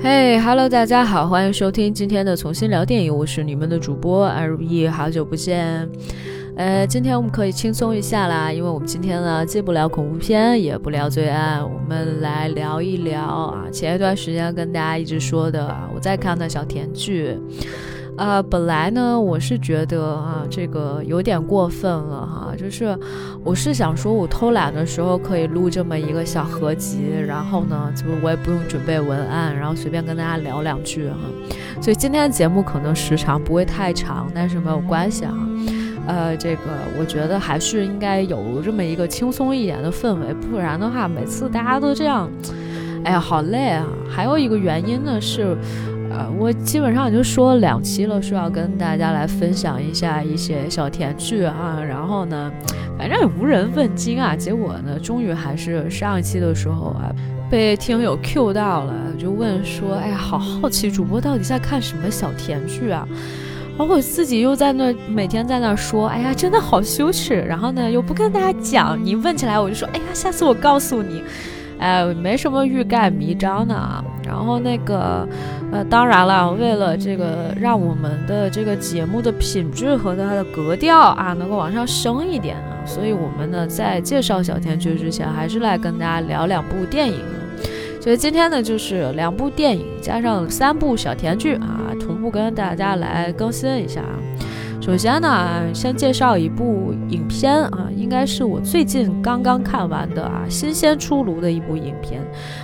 嘿哈喽，大家好，欢迎收听今天的重新聊电影，我是你们的主播安如意，好久不见。呃，今天我们可以轻松一下啦，因为我们今天呢既不聊恐怖片，也不聊罪案，我们来聊一聊啊，前一段时间跟大家一直说的我在看的小甜剧。呃，本来呢，我是觉得啊，这个有点过分了哈，就是我是想说，我偷懒的时候可以录这么一个小合集，然后呢，就我也不用准备文案，然后随便跟大家聊两句哈。所以今天的节目可能时长不会太长，但是没有关系啊。呃，这个我觉得还是应该有这么一个轻松一点的氛围，不然的话，每次大家都这样，哎呀，好累啊。还有一个原因呢是。呃，我基本上已经说了两期了，说要跟大家来分享一下一些小甜剧啊，然后呢，反正也无人问津啊，结果呢，终于还是上一期的时候啊，被听友 Q 到了，就问说，哎呀，好好奇主播到底在看什么小甜剧啊？然后我自己又在那每天在那说，哎呀，真的好羞耻，然后呢又不跟大家讲，你问起来我就说，哎呀，下次我告诉你。哎，没什么欲盖弥彰的啊。然后那个，呃，当然了，为了这个让我们的这个节目的品质和它的格调啊能够往上升一点啊，所以我们呢在介绍小甜剧之前，还是来跟大家聊两部电影。所以今天呢就是两部电影加上三部小甜剧啊，同步跟大家来更新一下啊。首先呢，先介绍一部影片啊，应该是我最近刚刚看完的啊，新鲜出炉的一部影片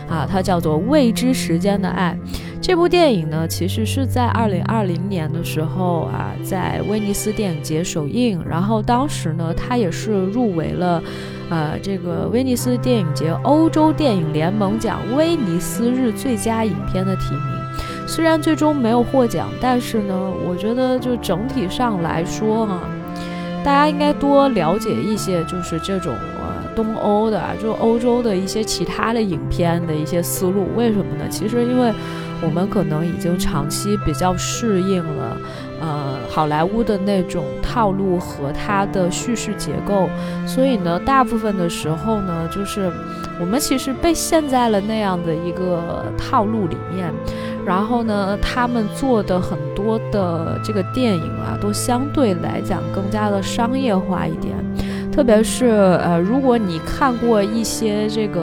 啊，它叫做《未知时间的爱》。这部电影呢，其实是在二零二零年的时候啊，在威尼斯电影节首映，然后当时呢，它也是入围了，呃，这个威尼斯电影节欧洲电影联盟奖威尼斯日最佳影片的提名。虽然最终没有获奖，但是呢，我觉得就整体上来说哈，大家应该多了解一些，就是这种呃东欧的，就欧洲的一些其他的影片的一些思路。为什么呢？其实因为我们可能已经长期比较适应了，呃，好莱坞的那种套路和它的叙事结构，所以呢，大部分的时候呢，就是我们其实被陷在了那样的一个套路里面。然后呢，他们做的很多的这个电影啊，都相对来讲更加的商业化一点。特别是呃，如果你看过一些这个，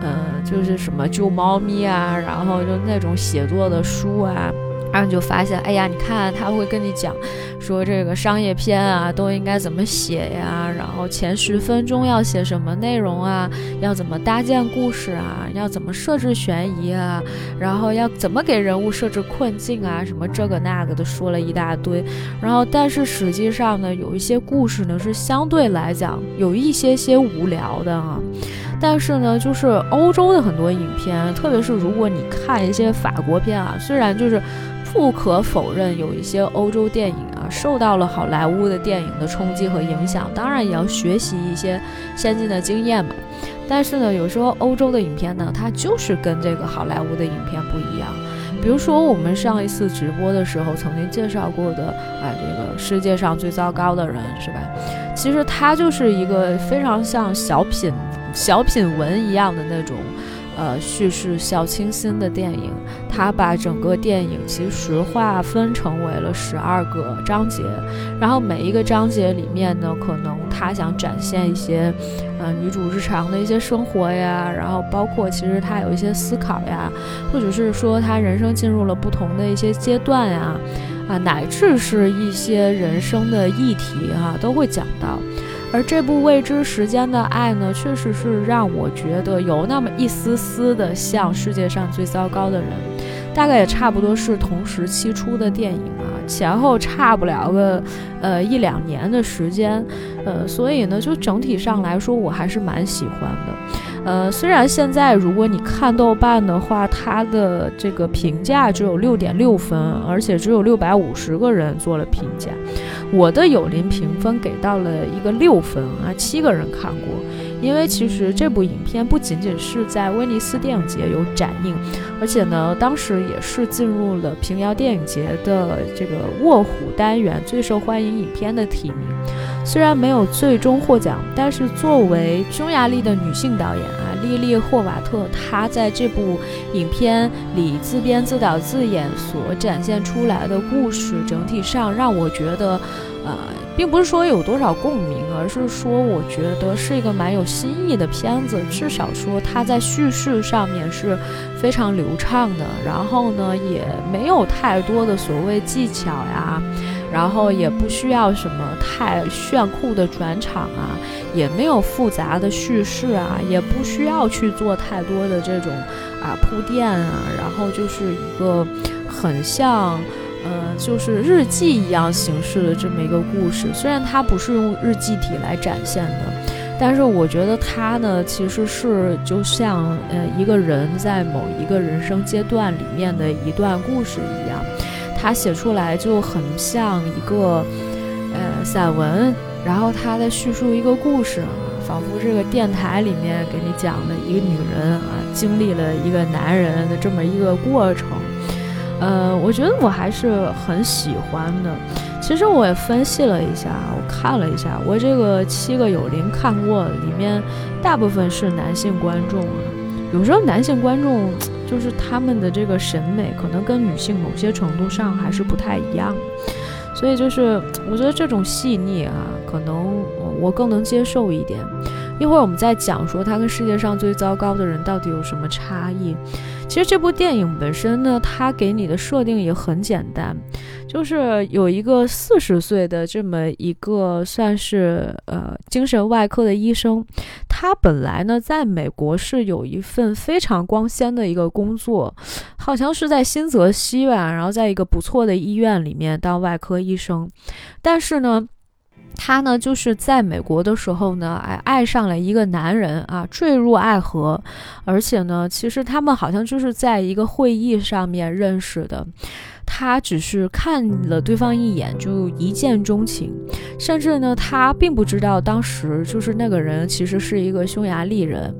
呃，就是什么救猫咪啊，然后就那种写作的书啊。然后你就发现，哎呀，你看他会跟你讲，说这个商业片啊都应该怎么写呀，然后前十分钟要写什么内容啊，要怎么搭建故事啊，要怎么设置悬疑啊，然后要怎么给人物设置困境啊，什么这个那个的说了一大堆。然后，但是实际上呢，有一些故事呢是相对来讲有一些些无聊的啊。但是呢，就是欧洲的很多影片，特别是如果你看一些法国片啊，虽然就是。不可否认，有一些欧洲电影啊，受到了好莱坞的电影的冲击和影响。当然，也要学习一些先进的经验嘛。但是呢，有时候欧洲的影片呢，它就是跟这个好莱坞的影片不一样。比如说，我们上一次直播的时候曾经介绍过的啊，这个世界上最糟糕的人，是吧？其实它就是一个非常像小品、小品文一样的那种。呃，叙事小清新的电影，它把整个电影其实划分成为了十二个章节，然后每一个章节里面呢，可能他想展现一些，呃，女主日常的一些生活呀，然后包括其实他有一些思考呀，或者是说他人生进入了不同的一些阶段呀，啊，乃至是一些人生的议题哈，都会讲到。而这部未知时间的爱呢，确实是让我觉得有那么一丝丝的像世界上最糟糕的人，大概也差不多是同时期出的电影啊，前后差不了个呃一两年的时间，呃，所以呢，就整体上来说，我还是蛮喜欢的。呃，虽然现在如果你看豆瓣的话，它的这个评价只有六点六分，而且只有六百五十个人做了评价。我的友邻评分给到了一个六分啊，七个人看过。因为其实这部影片不仅仅是在威尼斯电影节有展映，而且呢，当时也是进入了平遥电影节的这个卧虎单元最受欢迎影片的提名。虽然没有最终获奖，但是作为匈牙利的女性导演啊，莉莉·霍瓦特，她在这部影片里自编自导自演所展现出来的故事，整体上让我觉得，呃，并不是说有多少共鸣，而是说我觉得是一个蛮有新意的片子。至少说它在叙事上面是非常流畅的，然后呢，也没有太多的所谓技巧呀。然后也不需要什么太炫酷的转场啊，也没有复杂的叙事啊，也不需要去做太多的这种啊铺垫啊，然后就是一个很像，呃，就是日记一样形式的这么一个故事。虽然它不是用日记体来展现的，但是我觉得它呢，其实是就像呃一个人在某一个人生阶段里面的一段故事一样。他写出来就很像一个，呃，散文，然后他在叙述一个故事，仿佛这个电台里面给你讲的一个女人啊，经历了一个男人的这么一个过程，呃，我觉得我还是很喜欢的。其实我也分析了一下，我看了一下，我这个七个有灵看过，里面大部分是男性观众啊，有时候男性观众。就是他们的这个审美可能跟女性某些程度上还是不太一样，所以就是 我觉得这种细腻啊，可能我更能接受一点。一会儿我们再讲说他跟世界上最糟糕的人到底有什么差异。其实这部电影本身呢，它给你的设定也很简单，就是有一个四十岁的这么一个算是呃精神外科的医生，他本来呢在美国是有一份非常光鲜的一个工作，好像是在新泽西吧，然后在一个不错的医院里面当外科医生，但是呢。她呢，就是在美国的时候呢，哎，爱上了一个男人啊，坠入爱河，而且呢，其实他们好像就是在一个会议上面认识的，她只是看了对方一眼就一见钟情，甚至呢，她并不知道当时就是那个人其实是一个匈牙利人。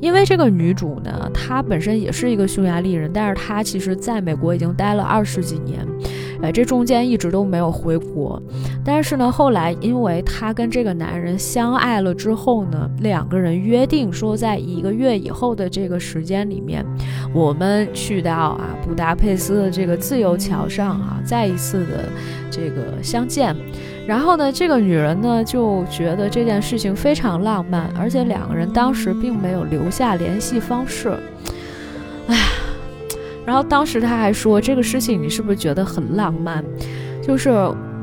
因为这个女主呢，她本身也是一个匈牙利人，但是她其实在美国已经待了二十几年，呃，这中间一直都没有回国。但是呢，后来因为她跟这个男人相爱了之后呢，两个人约定说，在一个月以后的这个时间里面，我们去到啊布达佩斯的这个自由桥上啊，再一次的这个相见。然后呢，这个女人呢就觉得这件事情非常浪漫，而且两个人当时并没有留下联系方式。哎，然后当时他还说这个事情你是不是觉得很浪漫？就是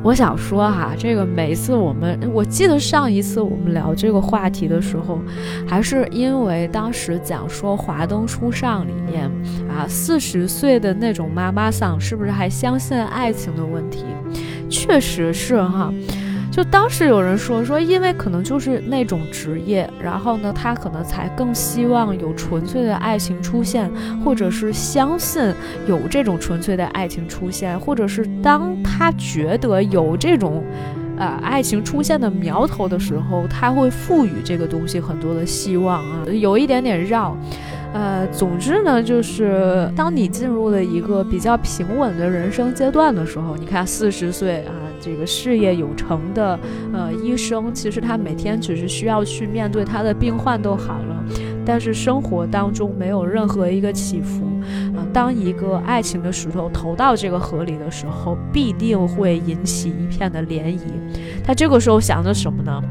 我想说哈，这个每一次我们，我记得上一次我们聊这个话题的时候，还是因为当时讲说《华灯初上》里面啊，四十岁的那种妈妈桑是不是还相信爱情的问题？确实是哈，就当时有人说说，因为可能就是那种职业，然后呢，他可能才更希望有纯粹的爱情出现，或者是相信有这种纯粹的爱情出现，或者是当他觉得有这种，呃，爱情出现的苗头的时候，他会赋予这个东西很多的希望啊，有一点点绕。呃，总之呢，就是当你进入了一个比较平稳的人生阶段的时候，你看四十岁啊，这个事业有成的呃医生，其实他每天只是需要去面对他的病患都好了，但是生活当中没有任何一个起伏啊。当一个爱情的石头投到这个河里的时候，必定会引起一片的涟漪。他这个时候想着什么呢？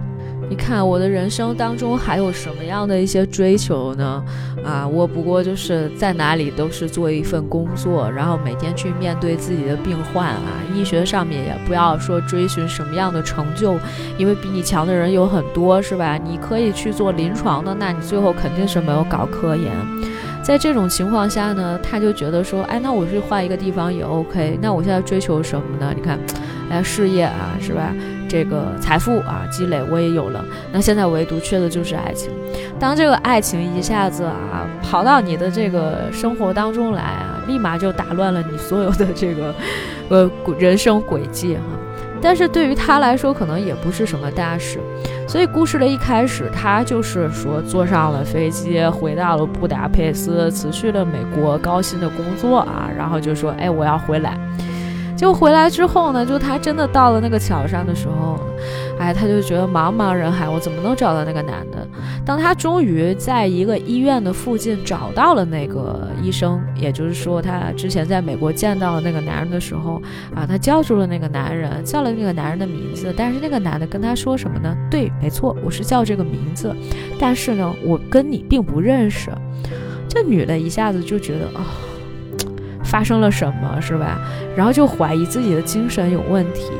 看我的人生当中还有什么样的一些追求呢？啊，我不过就是在哪里都是做一份工作，然后每天去面对自己的病患啊。医学上面也不要说追寻什么样的成就，因为比你强的人有很多，是吧？你可以去做临床的，那你最后肯定是没有搞科研。在这种情况下呢，他就觉得说，哎，那我去换一个地方也 OK。那我现在追求什么呢？你看，哎，事业啊，是吧？这个财富啊，积累我也有了。那现在唯独缺的就是爱情。当这个爱情一下子啊跑到你的这个生活当中来啊，立马就打乱了你所有的这个呃人生轨迹哈。但是对于他来说，可能也不是什么大事。所以故事的一开始，他就是说坐上了飞机，回到了布达佩斯，辞去了美国高薪的工作啊，然后就说：“哎，我要回来。”就回来之后呢，就他真的到了那个桥上的时候，哎，他就觉得茫茫人海，我怎么能找到那个男的？当他终于在一个医院的附近找到了那个医生，也就是说他之前在美国见到了那个男人的时候，啊，他叫住了那个男人，叫了那个男人的名字，但是那个男的跟他说什么呢？对，没错，我是叫这个名字，但是呢，我跟你并不认识。这女的一下子就觉得啊，发生了什么是吧？然后就怀疑自己的精神有问题。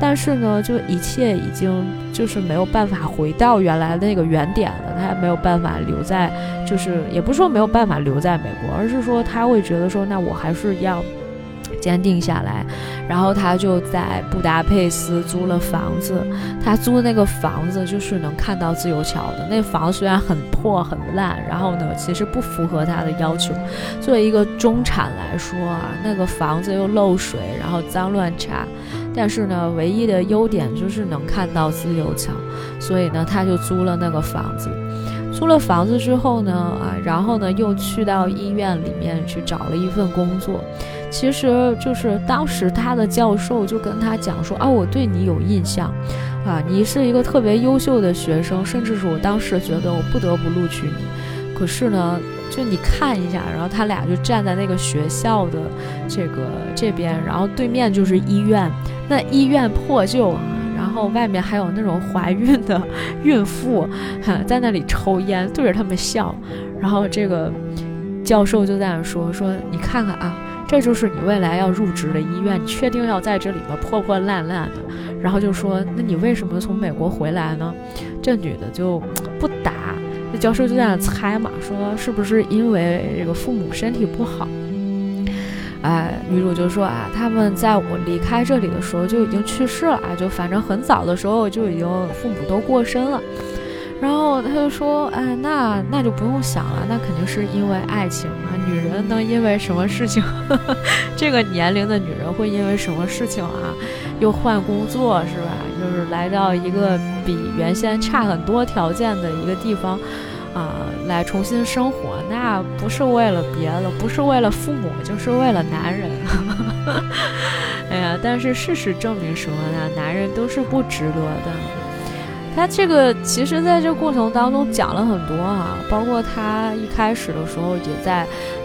但是呢，就一切已经就是没有办法回到原来的那个原点了，他也没有办法留在，就是也不是说没有办法留在美国，而是说他会觉得说，那我还是要。坚定下来，然后他就在布达佩斯租了房子。他租的那个房子就是能看到自由桥的。那房虽然很破很烂，然后呢，其实不符合他的要求。作为一个中产来说啊，那个房子又漏水，然后脏乱差。但是呢，唯一的优点就是能看到自由桥，所以呢，他就租了那个房子。租了房子之后呢，啊，然后呢，又去到医院里面去找了一份工作。其实就是当时他的教授就跟他讲说啊，我对你有印象，啊，你是一个特别优秀的学生，甚至是我当时觉得我不得不录取你。可是呢，就你看一下，然后他俩就站在那个学校的这个这边，然后对面就是医院，那医院破旧啊，然后外面还有那种怀孕的孕妇在那里抽烟，对着他们笑，然后这个教授就在那说说，你看看啊。这就是你未来要入职的医院，你确定要在这里吗？破破烂烂的，然后就说，那你为什么从美国回来呢？这女的就不答，那教授就在那猜嘛，说是不是因为这个父母身体不好？哎，女主就说啊，他们在我离开这里的时候就已经去世了啊，就反正很早的时候就已经父母都过身了。然后他就说：“哎，那那就不用想了，那肯定是因为爱情啊。女人能因为什么事情呵呵？这个年龄的女人会因为什么事情啊？又换工作是吧？就是来到一个比原先差很多条件的一个地方，啊，来重新生活。那不是为了别的，不是为了父母，就是为了男人。呵 呵哎呀，但是事实证明什么呢？男人都是不值得的。”他这个其实在这过程当中讲了很多啊，包括他一开始的时候也在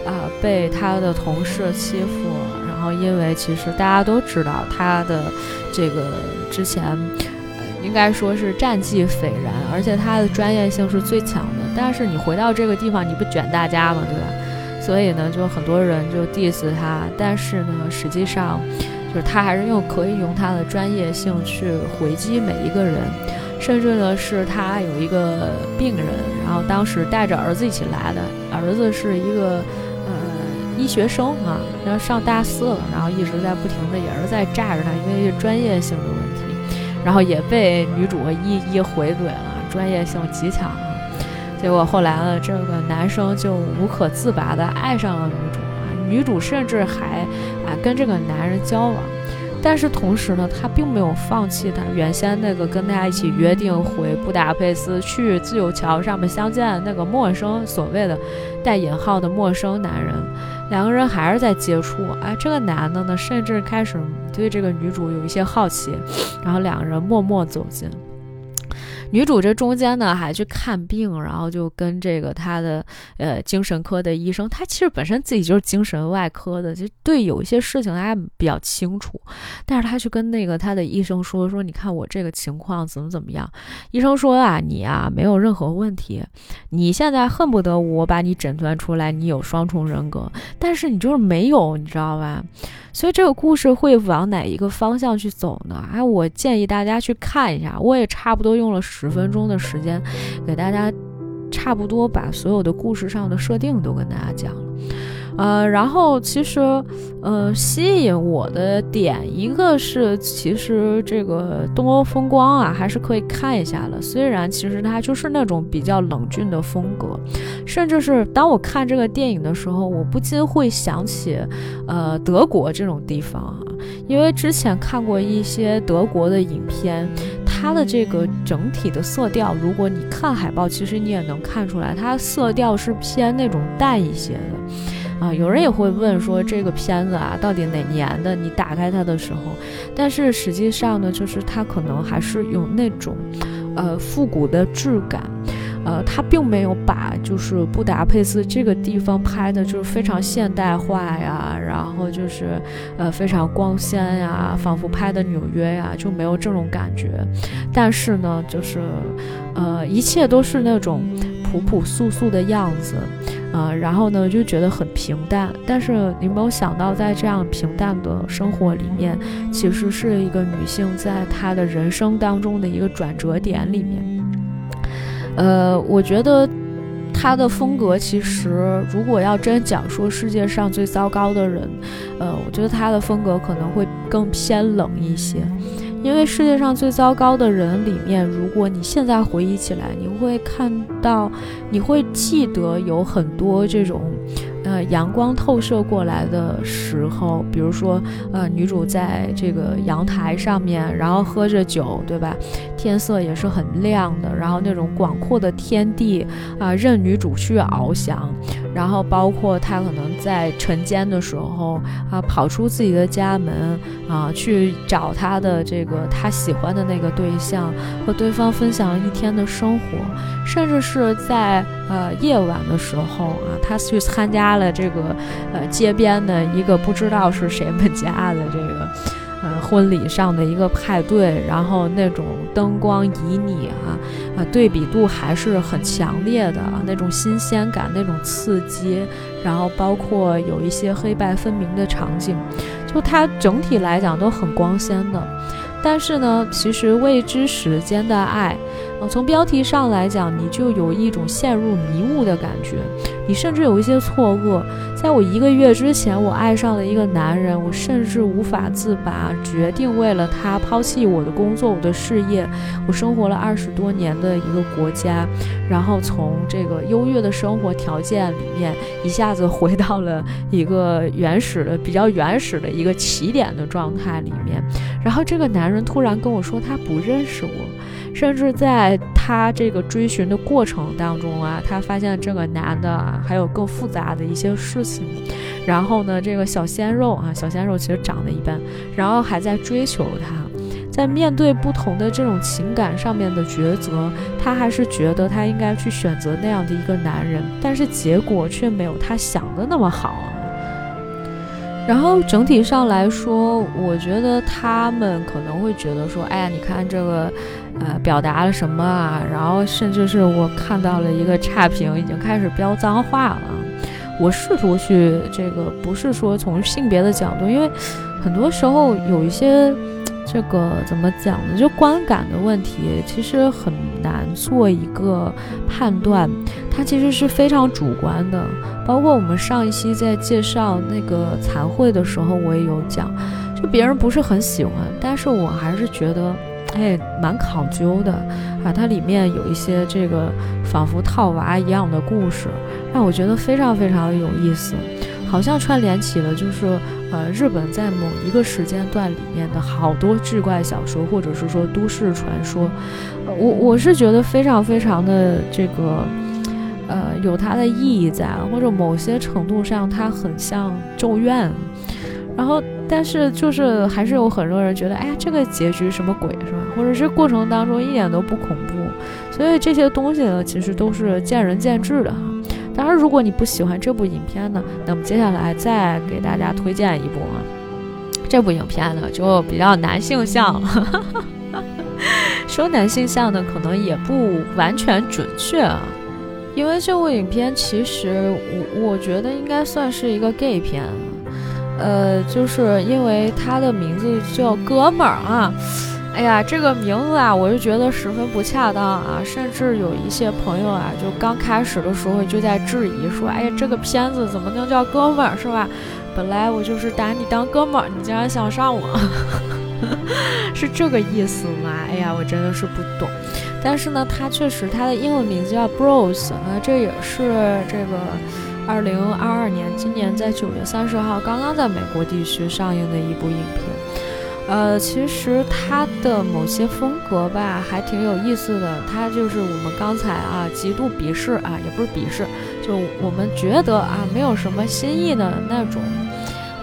啊被他的同事欺负，然后因为其实大家都知道他的这个之前呃应该说是战绩斐然，而且他的专业性是最强的。但是你回到这个地方，你不卷大家吗？对吧？所以呢，就很多人就 diss 他，但是呢，实际上就是他还是用可以用他的专业性去回击每一个人。甚至呢，是他有一个病人，然后当时带着儿子一起来的，儿子是一个呃医学生啊，要上大四了，然后一直在不停的也是在炸着他，因为专业性的问题，然后也被女主一一回怼了，专业性极强啊，结果后来呢，这个男生就无可自拔的爱上了女主啊，女主甚至还啊跟这个男人交往。但是同时呢，他并没有放弃他原先那个跟大家一起约定回布达佩斯去自由桥上面相见的那个陌生所谓的带引号的陌生男人，两个人还是在接触。哎，这个男的呢，甚至开始对这个女主有一些好奇，然后两个人默默走近。女主这中间呢还去看病，然后就跟这个她的呃精神科的医生，她其实本身自己就是精神外科的，就对有一些事情她比较清楚。但是她去跟那个她的医生说说，你看我这个情况怎么怎么样？医生说啊，你啊没有任何问题，你现在恨不得我把你诊断出来你有双重人格，但是你就是没有，你知道吧？所以这个故事会往哪一个方向去走呢？哎，我建议大家去看一下。我也差不多用了十十分钟的时间，给大家差不多把所有的故事上的设定都跟大家讲了。呃，然后其实，呃，吸引我的点一个是，其实这个东欧风光啊，还是可以看一下的。虽然其实它就是那种比较冷峻的风格，甚至是当我看这个电影的时候，我不禁会想起，呃，德国这种地方啊，因为之前看过一些德国的影片，它的这个整体的色调，如果你看海报，其实你也能看出来，它色调是偏那种淡一些的。啊，有人也会问说这个片子啊到底哪年的？你打开它的时候，但是实际上呢，就是它可能还是有那种，呃，复古的质感。呃，他并没有把就是布达佩斯这个地方拍的，就是非常现代化呀，然后就是呃非常光鲜呀，仿佛拍的纽约呀，就没有这种感觉。但是呢，就是呃一切都是那种朴朴素素的样子，啊，然后呢就觉得很平淡。但是你没有想到，在这样平淡的生活里面，其实是一个女性在她的人生当中的一个转折点里面。呃，我觉得他的风格其实，如果要真讲说世界上最糟糕的人，呃，我觉得他的风格可能会更偏冷一些，因为世界上最糟糕的人里面，如果你现在回忆起来，你会看到，你会记得有很多这种。呃，阳光透射过来的时候，比如说，呃，女主在这个阳台上面，然后喝着酒，对吧？天色也是很亮的，然后那种广阔的天地啊，任女主去翱翔。然后包括他可能在晨间的时候啊，跑出自己的家门啊，去找他的这个他喜欢的那个对象，和对方分享一天的生活，甚至是在呃夜晚的时候啊，他去参加。了这个，呃，街边的一个不知道是谁们家的这个，婚礼上的一个派对，然后那种灯光旖旎啊，啊，对比度还是很强烈的那种新鲜感，那种刺激，然后包括有一些黑白分明的场景，就它整体来讲都很光鲜的。但是呢，其实未知时间的爱，呃，从标题上来讲，你就有一种陷入迷雾的感觉，你甚至有一些错愕。在我一个月之前，我爱上了一个男人，我甚至无法自拔，决定为了他抛弃我的工作、我的事业，我生活了二十多年的一个国家，然后从这个优越的生活条件里面一下子回到了一个原始的、比较原始的一个起点的状态里面。然后这个男人突然跟我说他不认识我，甚至在他这个追寻的过程当中啊，他发现这个男的啊还有更复杂的一些事情。然后呢，这个小鲜肉啊，小鲜肉其实长得一般，然后还在追求他，在面对不同的这种情感上面的抉择，他还是觉得他应该去选择那样的一个男人，但是结果却没有他想的那么好。然后整体上来说，我觉得他们可能会觉得说，哎呀，你看这个，呃，表达了什么啊？然后甚至是我看到了一个差评，已经开始飙脏话了。我试图去这个，不是说从性别的角度，因为很多时候有一些这个怎么讲呢？就观感的问题，其实很难做一个判断，它其实是非常主观的。包括我们上一期在介绍那个残会的时候，我也有讲，就别人不是很喜欢，但是我还是觉得，哎，蛮考究的啊。它里面有一些这个仿佛套娃一样的故事，让我觉得非常非常的有意思，好像串联起了就是呃日本在某一个时间段里面的好多志怪小说，或者是说都市传说。我我是觉得非常非常的这个。呃，有它的意义在，或者某些程度上，它很像咒怨。然后，但是就是还是有很多人觉得，哎呀，这个结局什么鬼是吧？或者这过程当中一点都不恐怖。所以这些东西呢，其实都是见仁见智的哈。当然，如果你不喜欢这部影片呢，那么接下来再给大家推荐一部啊。这部影片呢，就比较男性向。说男性向呢，可能也不完全准确啊。因为这部影片其实我我觉得应该算是一个 gay 片，呃，就是因为它的名字叫哥们儿啊，哎呀，这个名字啊，我就觉得十分不恰当啊，甚至有一些朋友啊，就刚开始的时候就在质疑说，哎呀，这个片子怎么能叫哥们儿是吧？本来我就是打你当哥们儿，你竟然想上我，是这个意思吗？哎呀，我真的是不懂。但是呢，它确实它的英文名字叫 Bros，啊，这也是这个二零二二年今年在九月三十号刚刚在美国地区上映的一部影片。呃，其实他的某些风格吧，还挺有意思的。他就是我们刚才啊，极度鄙视啊，也不是鄙视，就我们觉得啊，没有什么新意的那种，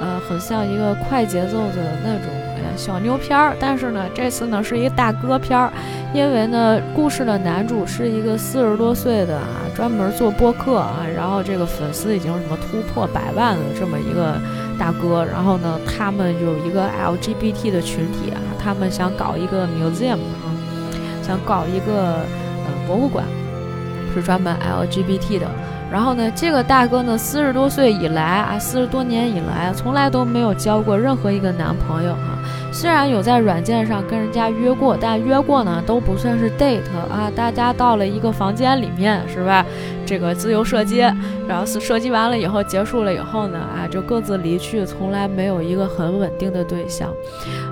呃，很像一个快节奏的那种小妞片儿。但是呢，这次呢是一个大哥片儿，因为呢，故事的男主是一个四十多岁的啊，专门做播客啊，然后这个粉丝已经什么突破百万的这么一个。大哥，然后呢，他们有一个 LGBT 的群体啊，他们想搞一个 museum 啊，想搞一个呃博物馆，是专门 LGBT 的。然后呢，这个大哥呢，四十多岁以来啊，四十多年以来，从来都没有交过任何一个男朋友啊。虽然有在软件上跟人家约过，但约过呢都不算是 date 啊。大家到了一个房间里面，是吧？这个自由射击，然后射击完了以后结束了以后呢，啊，就各自离去，从来没有一个很稳定的对象。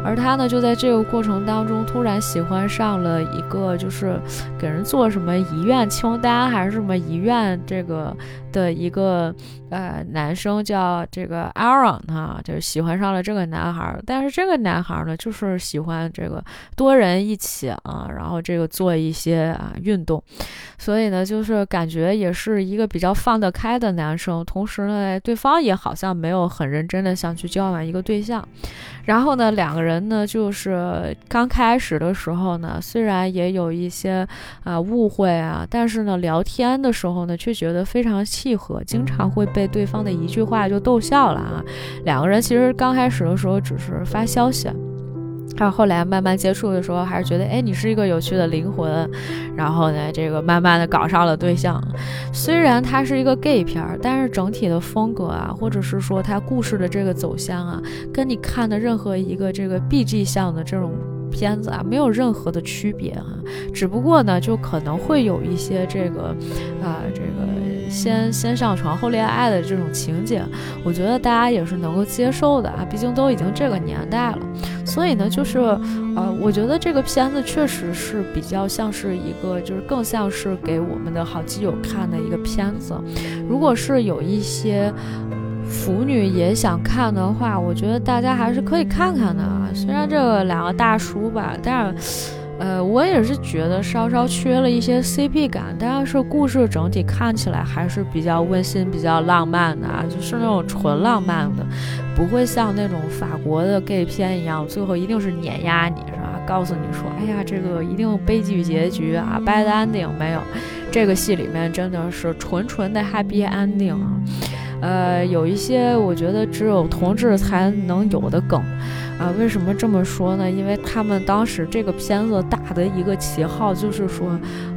而他呢，就在这个过程当中，突然喜欢上了一个，就是给人做什么遗愿清单还是什么遗愿这个的一个。呃，男生叫这个 Aaron 哈，就是喜欢上了这个男孩，但是这个男孩呢，就是喜欢这个多人一起啊，然后这个做一些啊运动，所以呢，就是感觉也是一个比较放得开的男生，同时呢，对方也好像没有很认真的想去交往一个对象。然后呢，两个人呢，就是刚开始的时候呢，虽然也有一些啊误会啊，但是呢，聊天的时候呢，却觉得非常契合，经常会被对方的一句话就逗笑了啊。两个人其实刚开始的时候只是发消息。还有后来慢慢接触的时候，还是觉得哎，你是一个有趣的灵魂。然后呢，这个慢慢的搞上了对象。虽然它是一个 gay 片儿，但是整体的风格啊，或者是说它故事的这个走向啊，跟你看的任何一个这个 B G 向的这种片子啊，没有任何的区别啊。只不过呢，就可能会有一些这个啊，这个。先先上床后恋爱的这种情节，我觉得大家也是能够接受的啊，毕竟都已经这个年代了。所以呢，就是呃，我觉得这个片子确实是比较像是一个，就是更像是给我们的好基友看的一个片子。如果是有一些腐女也想看的话，我觉得大家还是可以看看的啊。虽然这两个大叔吧，但是。呃，我也是觉得稍稍缺了一些 CP 感，但是故事整体看起来还是比较温馨、比较浪漫的啊，就是那种纯浪漫的，不会像那种法国的 gay 片一样，最后一定是碾压你，是吧？告诉你说，哎呀，这个一定悲剧结局啊，bad ending 没有，这个戏里面真的是纯纯的 happy ending 啊。呃，有一些我觉得只有同志才能有的梗。啊，为什么这么说呢？因为他们当时这个片子打的一个旗号就是说，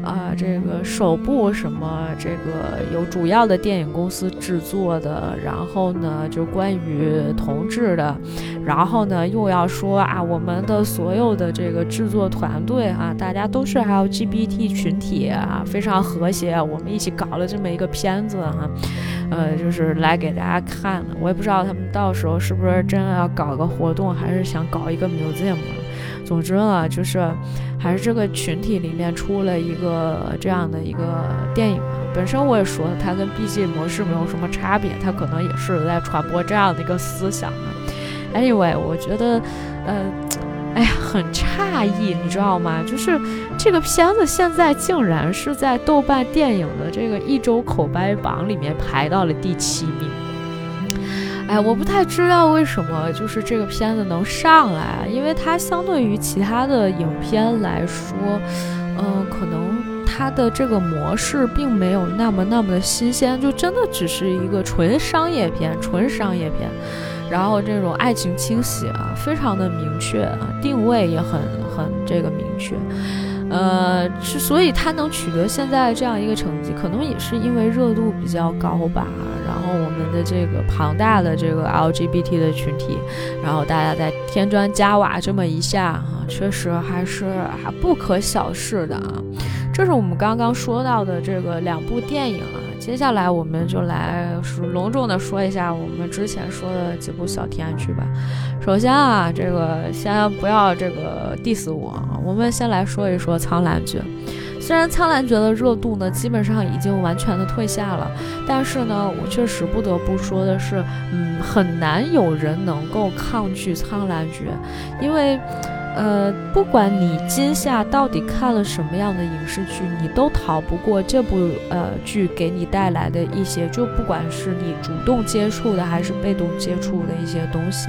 啊，这个首部什么这个有主要的电影公司制作的，然后呢就关于同志的，然后呢又要说啊，我们的所有的这个制作团队啊，大家都是 LGBT 群体啊，非常和谐，我们一起搞了这么一个片子哈，呃，就是来给大家看的。我也不知道他们到时候是不是真的要搞个活动还。是想搞一个 museum，总之呢，就是还是这个群体里面出了一个这样的一个电影。本身我也说，它跟 B G 模式没有什么差别，它可能也是在传播这样的一个思想。Anyway，我觉得，呃，哎呀，很诧异，你知道吗？就是这个片子现在竟然是在豆瓣电影的这个一周口碑榜里面排到了第七名。哎，我不太知道为什么就是这个片子能上来，因为它相对于其他的影片来说，嗯，可能它的这个模式并没有那么那么的新鲜，就真的只是一个纯商业片，纯商业片，然后这种爱情清洗啊，非常的明确啊，定位也很很这个明确。呃，之所以它能取得现在这样一个成绩，可能也是因为热度比较高吧。然后我们的这个庞大的这个 LGBT 的群体，然后大家再添砖加瓦这么一下，哈，确实还是还不可小视的啊。这是我们刚刚说到的这个两部电影啊。接下来我们就来隆重的说一下我们之前说的几部小甜剧吧。首先啊，这个先不要这个 diss 我，我们先来说一说《苍兰诀》。虽然《苍兰诀》的热度呢，基本上已经完全的退下了，但是呢，我确实不得不说的是，嗯，很难有人能够抗拒《苍兰诀》，因为。呃，不管你今夏到底看了什么样的影视剧，你都逃不过这部呃剧给你带来的一些，就不管是你主动接触的还是被动接触的一些东西。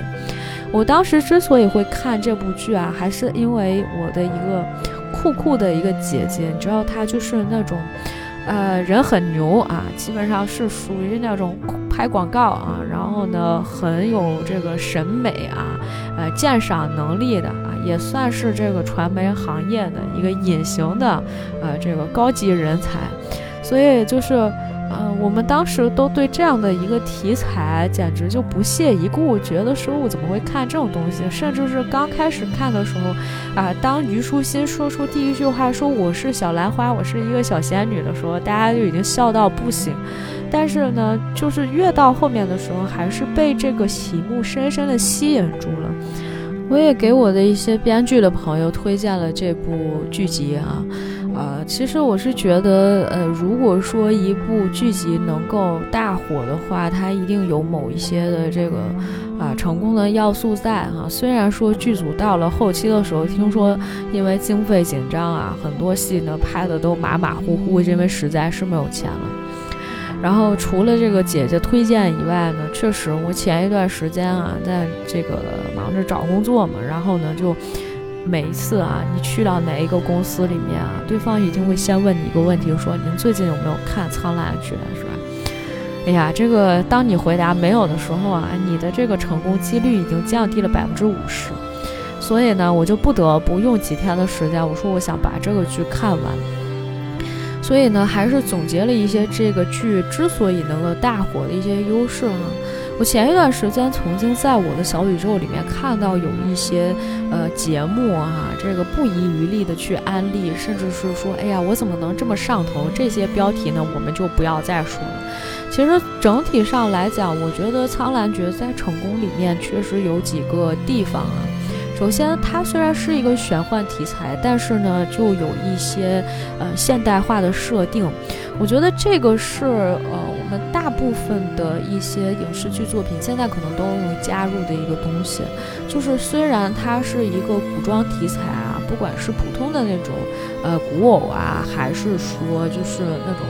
我当时之所以会看这部剧啊，还是因为我的一个酷酷的一个姐姐，你知道她就是那种。呃，人很牛啊，基本上是属于那种拍广告啊，然后呢很有这个审美啊，呃鉴赏能力的，也算是这个传媒行业的一个隐形的呃这个高级人才，所以就是。呃，我们当时都对这样的一个题材简直就不屑一顾，觉得说我怎么会看这种东西？甚至是刚开始看的时候，啊，当虞书欣说出第一句话说我是小兰花，我是一个小仙女的时候，大家就已经笑到不行。但是呢，就是越到后面的时候，还是被这个题目深深的吸引住了。我也给我的一些编剧的朋友推荐了这部剧集啊。呃，其实我是觉得，呃，如果说一部剧集能够大火的话，它一定有某一些的这个啊成功的要素在哈。虽然说剧组到了后期的时候，听说因为经费紧张啊，很多戏呢拍的都马马虎虎，因为实在是没有钱了。然后除了这个姐姐推荐以外呢，确实我前一段时间啊，在这个忙着找工作嘛，然后呢就。每一次啊，你去到哪一个公司里面啊，对方一定会先问你一个问题，说您最近有没有看《苍兰诀》，是吧？哎呀，这个当你回答没有的时候啊，你的这个成功几率已经降低了百分之五十。所以呢，我就不得不用几天的时间，我说我想把这个剧看完。所以呢，还是总结了一些这个剧之所以能够大火的一些优势哈。我前一段时间曾经在我的小宇宙里面看到有一些呃节目哈，这个不遗余力的去安利，甚至是说，哎呀，我怎么能这么上头？这些标题呢，我们就不要再说了。其实整体上来讲，我觉得《苍兰诀》在成功里面确实有几个地方啊。首先，它虽然是一个玄幻题材，但是呢，就有一些呃现代化的设定。我觉得这个是呃我们大部分的一些影视剧作品现在可能都有加入的一个东西。就是虽然它是一个古装题材啊，不管是普通的那种呃古偶啊，还是说就是那种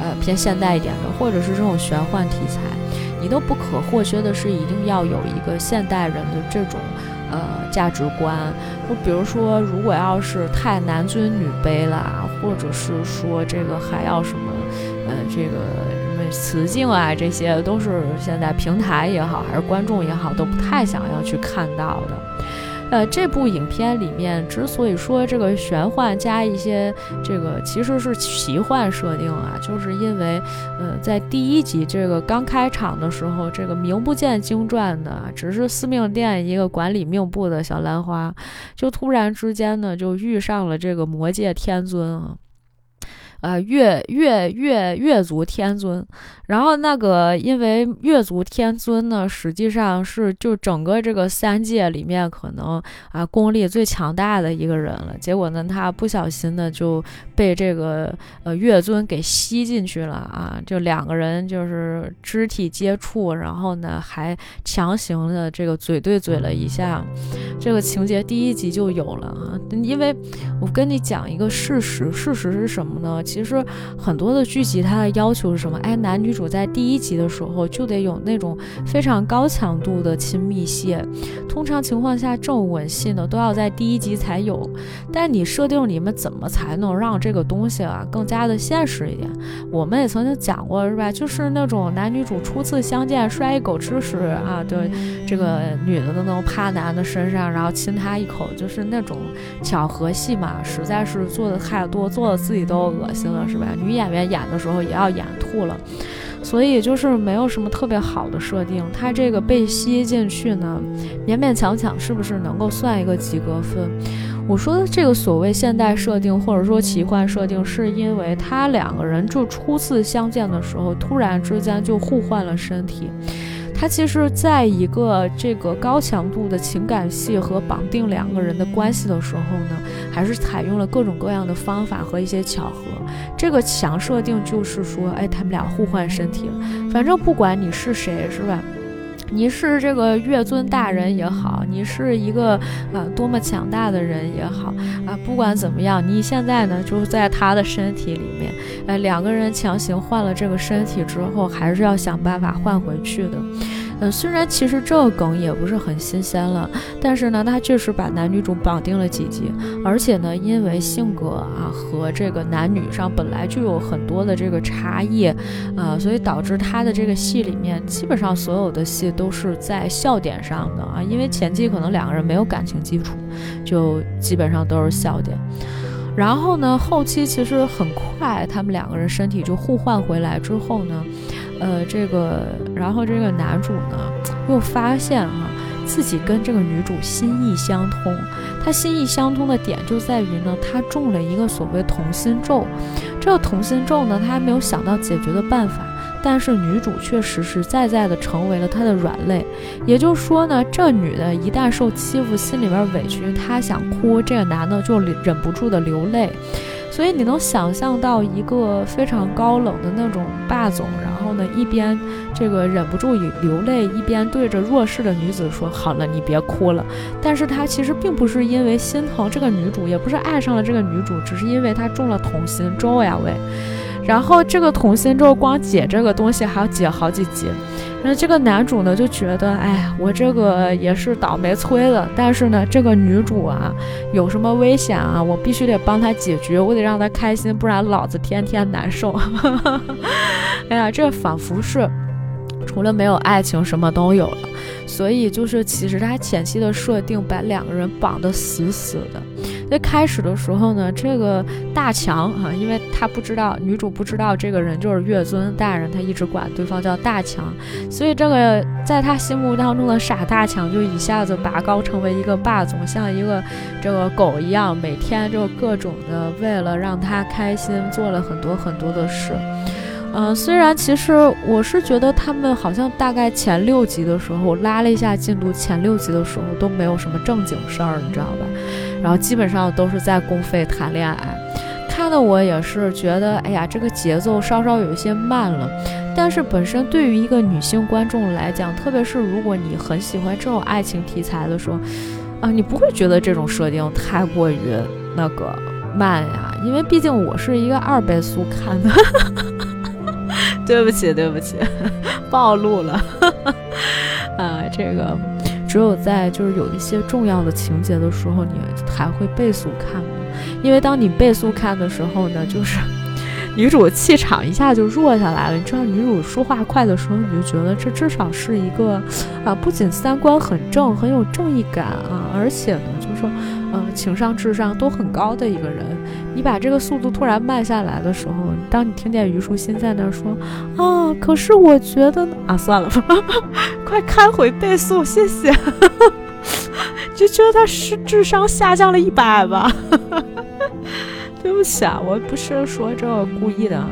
呃偏现代一点的，或者是这种玄幻题材，你都不可或缺的是一定要有一个现代人的这种。呃，价值观，就比如说，如果要是太男尊女卑了，或者是说这个还要什么，呃，这个什么雌竞啊，这些都是现在平台也好，还是观众也好，都不太想要去看到的。呃，这部影片里面之所以说这个玄幻加一些这个其实是奇幻设定啊，就是因为，呃，在第一集这个刚开场的时候，这个名不见经传的，只是司命殿一个管理命部的小兰花，就突然之间呢，就遇上了这个魔界天尊啊。呃，月月月月族天尊，然后那个因为月族天尊呢，实际上是就整个这个三界里面可能啊功力最强大的一个人了。结果呢，他不小心呢就被这个呃月尊给吸进去了啊，就两个人就是肢体接触，然后呢还强行的这个嘴对嘴了一下，这个情节第一集就有了啊。因为我跟你讲一个事实，事实是什么呢？其实很多的剧集，它的要求是什么？哎，男女主在第一集的时候就得有那种非常高强度的亲密戏。通常情况下，这种吻戏呢都要在第一集才有。但你设定你们怎么才能让这个东西啊更加的现实一点？我们也曾经讲过，是吧？就是那种男女主初次相见摔一狗吃屎啊，对，这个女的都能趴男的身上，然后亲他一口，就是那种巧合戏嘛，实在是做的太多，做的自己都恶心。是吧？女演员演的时候也要演吐了，所以就是没有什么特别好的设定。他这个被吸进去呢，勉勉强强是不是能够算一个及格分？我说的这个所谓现代设定或者说奇幻设定，是因为他两个人就初次相见的时候，突然之间就互换了身体。他其实在一个这个高强度的情感戏和绑定两个人的关系的时候呢，还是采用了各种各样的方法和一些巧合。这个强设定就是说，哎，他们俩互换身体了，反正不管你是谁，是吧？你是这个月尊大人也好，你是一个啊多么强大的人也好啊，不管怎么样，你现在呢就在他的身体里面，呃，两个人强行换了这个身体之后，还是要想办法换回去的。嗯，虽然其实这个梗也不是很新鲜了，但是呢，他确实把男女主绑定了几集，而且呢，因为性格啊和这个男女上本来就有很多的这个差异，啊，所以导致他的这个戏里面基本上所有的戏都是在笑点上的啊，因为前期可能两个人没有感情基础，就基本上都是笑点。然后呢，后期其实很快，他们两个人身体就互换回来之后呢。呃，这个，然后这个男主呢，又发现哈，自己跟这个女主心意相通。他心意相通的点就在于呢，他中了一个所谓同心咒。这个同心咒呢，他还没有想到解决的办法，但是女主却实实在在的成为了他的软肋。也就是说呢，这女的一旦受欺负，心里边委屈，她想哭，这个男的就忍不住的流泪。所以你能想象到一个非常高冷的那种霸总，然后呢一边这个忍不住流泪，一边对着弱势的女子说：“好了，你别哭了。”但是他其实并不是因为心疼这个女主，也不是爱上了这个女主，只是因为他中了同心咒呀喂。然后这个同心咒光解这个东西还要解好几集。那这个男主呢就觉得，哎，我这个也是倒霉催的，但是呢，这个女主啊，有什么危险啊，我必须得帮她解决，我得让她开心，不然老子天天难受。哎呀，这仿佛是除了没有爱情，什么都有了。所以就是其实他前期的设定把两个人绑得死死的。最开始的时候呢，这个大强啊，因为他不知道女主不知道这个人就是月尊大人，他一直管对方叫大强，所以这个在他心目当中的傻大强就一下子拔高成为一个霸总，像一个这个狗一样，每天就各种的为了让他开心做了很多很多的事。嗯，虽然其实我是觉得他们好像大概前六集的时候，我拉了一下进度，前六集的时候都没有什么正经事儿，你知道吧？然后基本上都是在公费谈恋爱，看的我也是觉得，哎呀，这个节奏稍稍有一些慢了。但是本身对于一个女性观众来讲，特别是如果你很喜欢这种爱情题材的时候，啊，你不会觉得这种设定太过于那个慢呀？因为毕竟我是一个二倍速看的。对不起，对不起，暴露了。啊，这个只有在就是有一些重要的情节的时候，你还会倍速看吗。因为当你倍速看的时候呢，就是女主气场一下就弱下来了。你知道，女主说话快的时候，你就觉得这至少是一个啊，不仅三观很正，很有正义感啊，而且呢，就是说。嗯，情商、智商都很高的一个人，你把这个速度突然慢下来的时候，当你听见虞书欣在那儿说啊，可是我觉得啊，算了吧，快开回倍速，谢谢，就觉得他是智商下降了一百吧？对不起啊，我不是说这故意的啊，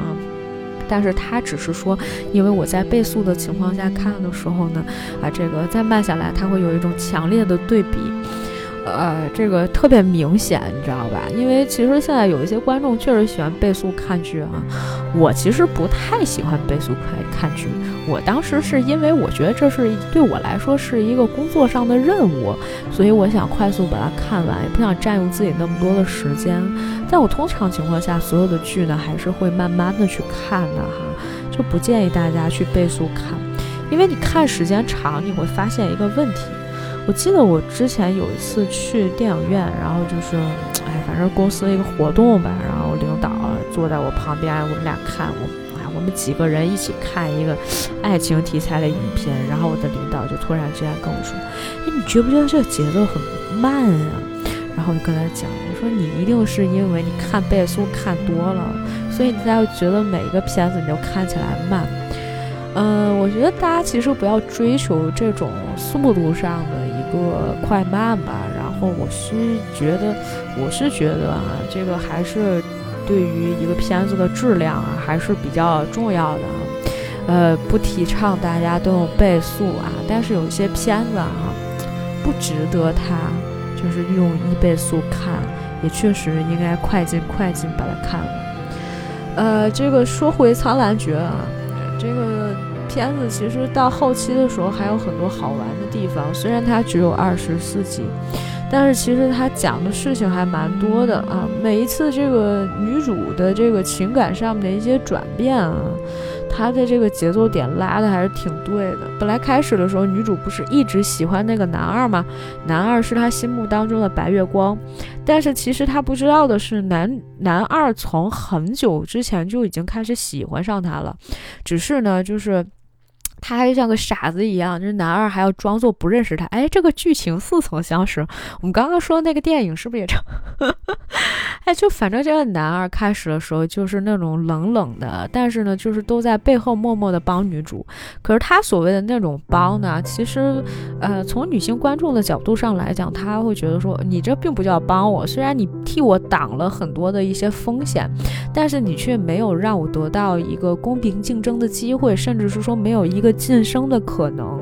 但是他只是说，因为我在倍速的情况下看的时候呢，啊，这个再慢下来，他会有一种强烈的对比。呃，这个特别明显，你知道吧？因为其实现在有一些观众确实喜欢倍速看剧啊，我其实不太喜欢倍速看看剧。我当时是因为我觉得这是对我来说是一个工作上的任务，所以我想快速把它看完，也不想占用自己那么多的时间。在我通常情况下，所有的剧呢还是会慢慢的去看的哈，就不建议大家去倍速看，因为你看时间长，你会发现一个问题。我记得我之前有一次去电影院，然后就是，哎，反正公司一个活动吧，然后领导坐在我旁边，我们俩看，我，哎，我们几个人一起看一个爱情题材的影片，然后我的领导就突然之间跟我说，哎，你觉不觉得这个节奏很慢啊？然后我就跟他讲，我说你一定是因为你看倍速看多了，所以你才会觉得每一个片子你都看起来慢。嗯，我觉得大家其实不要追求这种速度上的一个快慢吧。然后我是觉得，我是觉得啊，这个还是对于一个片子的质量啊还是比较重要的。呃，不提倡大家都用倍速啊，但是有些片子啊，不值得它就是用一倍速看，也确实应该快进快进把它看了。呃，这个说回《苍兰诀》啊，这个片子其实到后期的时候还有很多好玩的地方，虽然它只有二十四集。但是其实它讲的事情还蛮多的啊，每一次这个女主的这个情感上面的一些转变啊，她的这个节奏点拉的还是挺对的。本来开始的时候，女主不是一直喜欢那个男二吗？男二是她心目当中的白月光，但是其实她不知道的是，男男二从很久之前就已经开始喜欢上她了，只是呢，就是。他还像个傻子一样，就是男二还要装作不认识他。哎，这个剧情似曾相识。我们刚刚说那个电影是不是也这？哎，就反正这个男二开始的时候就是那种冷冷的，但是呢，就是都在背后默默的帮女主。可是他所谓的那种帮呢，其实，呃，从女性观众的角度上来讲，他会觉得说，你这并不叫帮我。虽然你替我挡了很多的一些风险，但是你却没有让我得到一个公平竞争的机会，甚至是说没有一个。晋升的可能，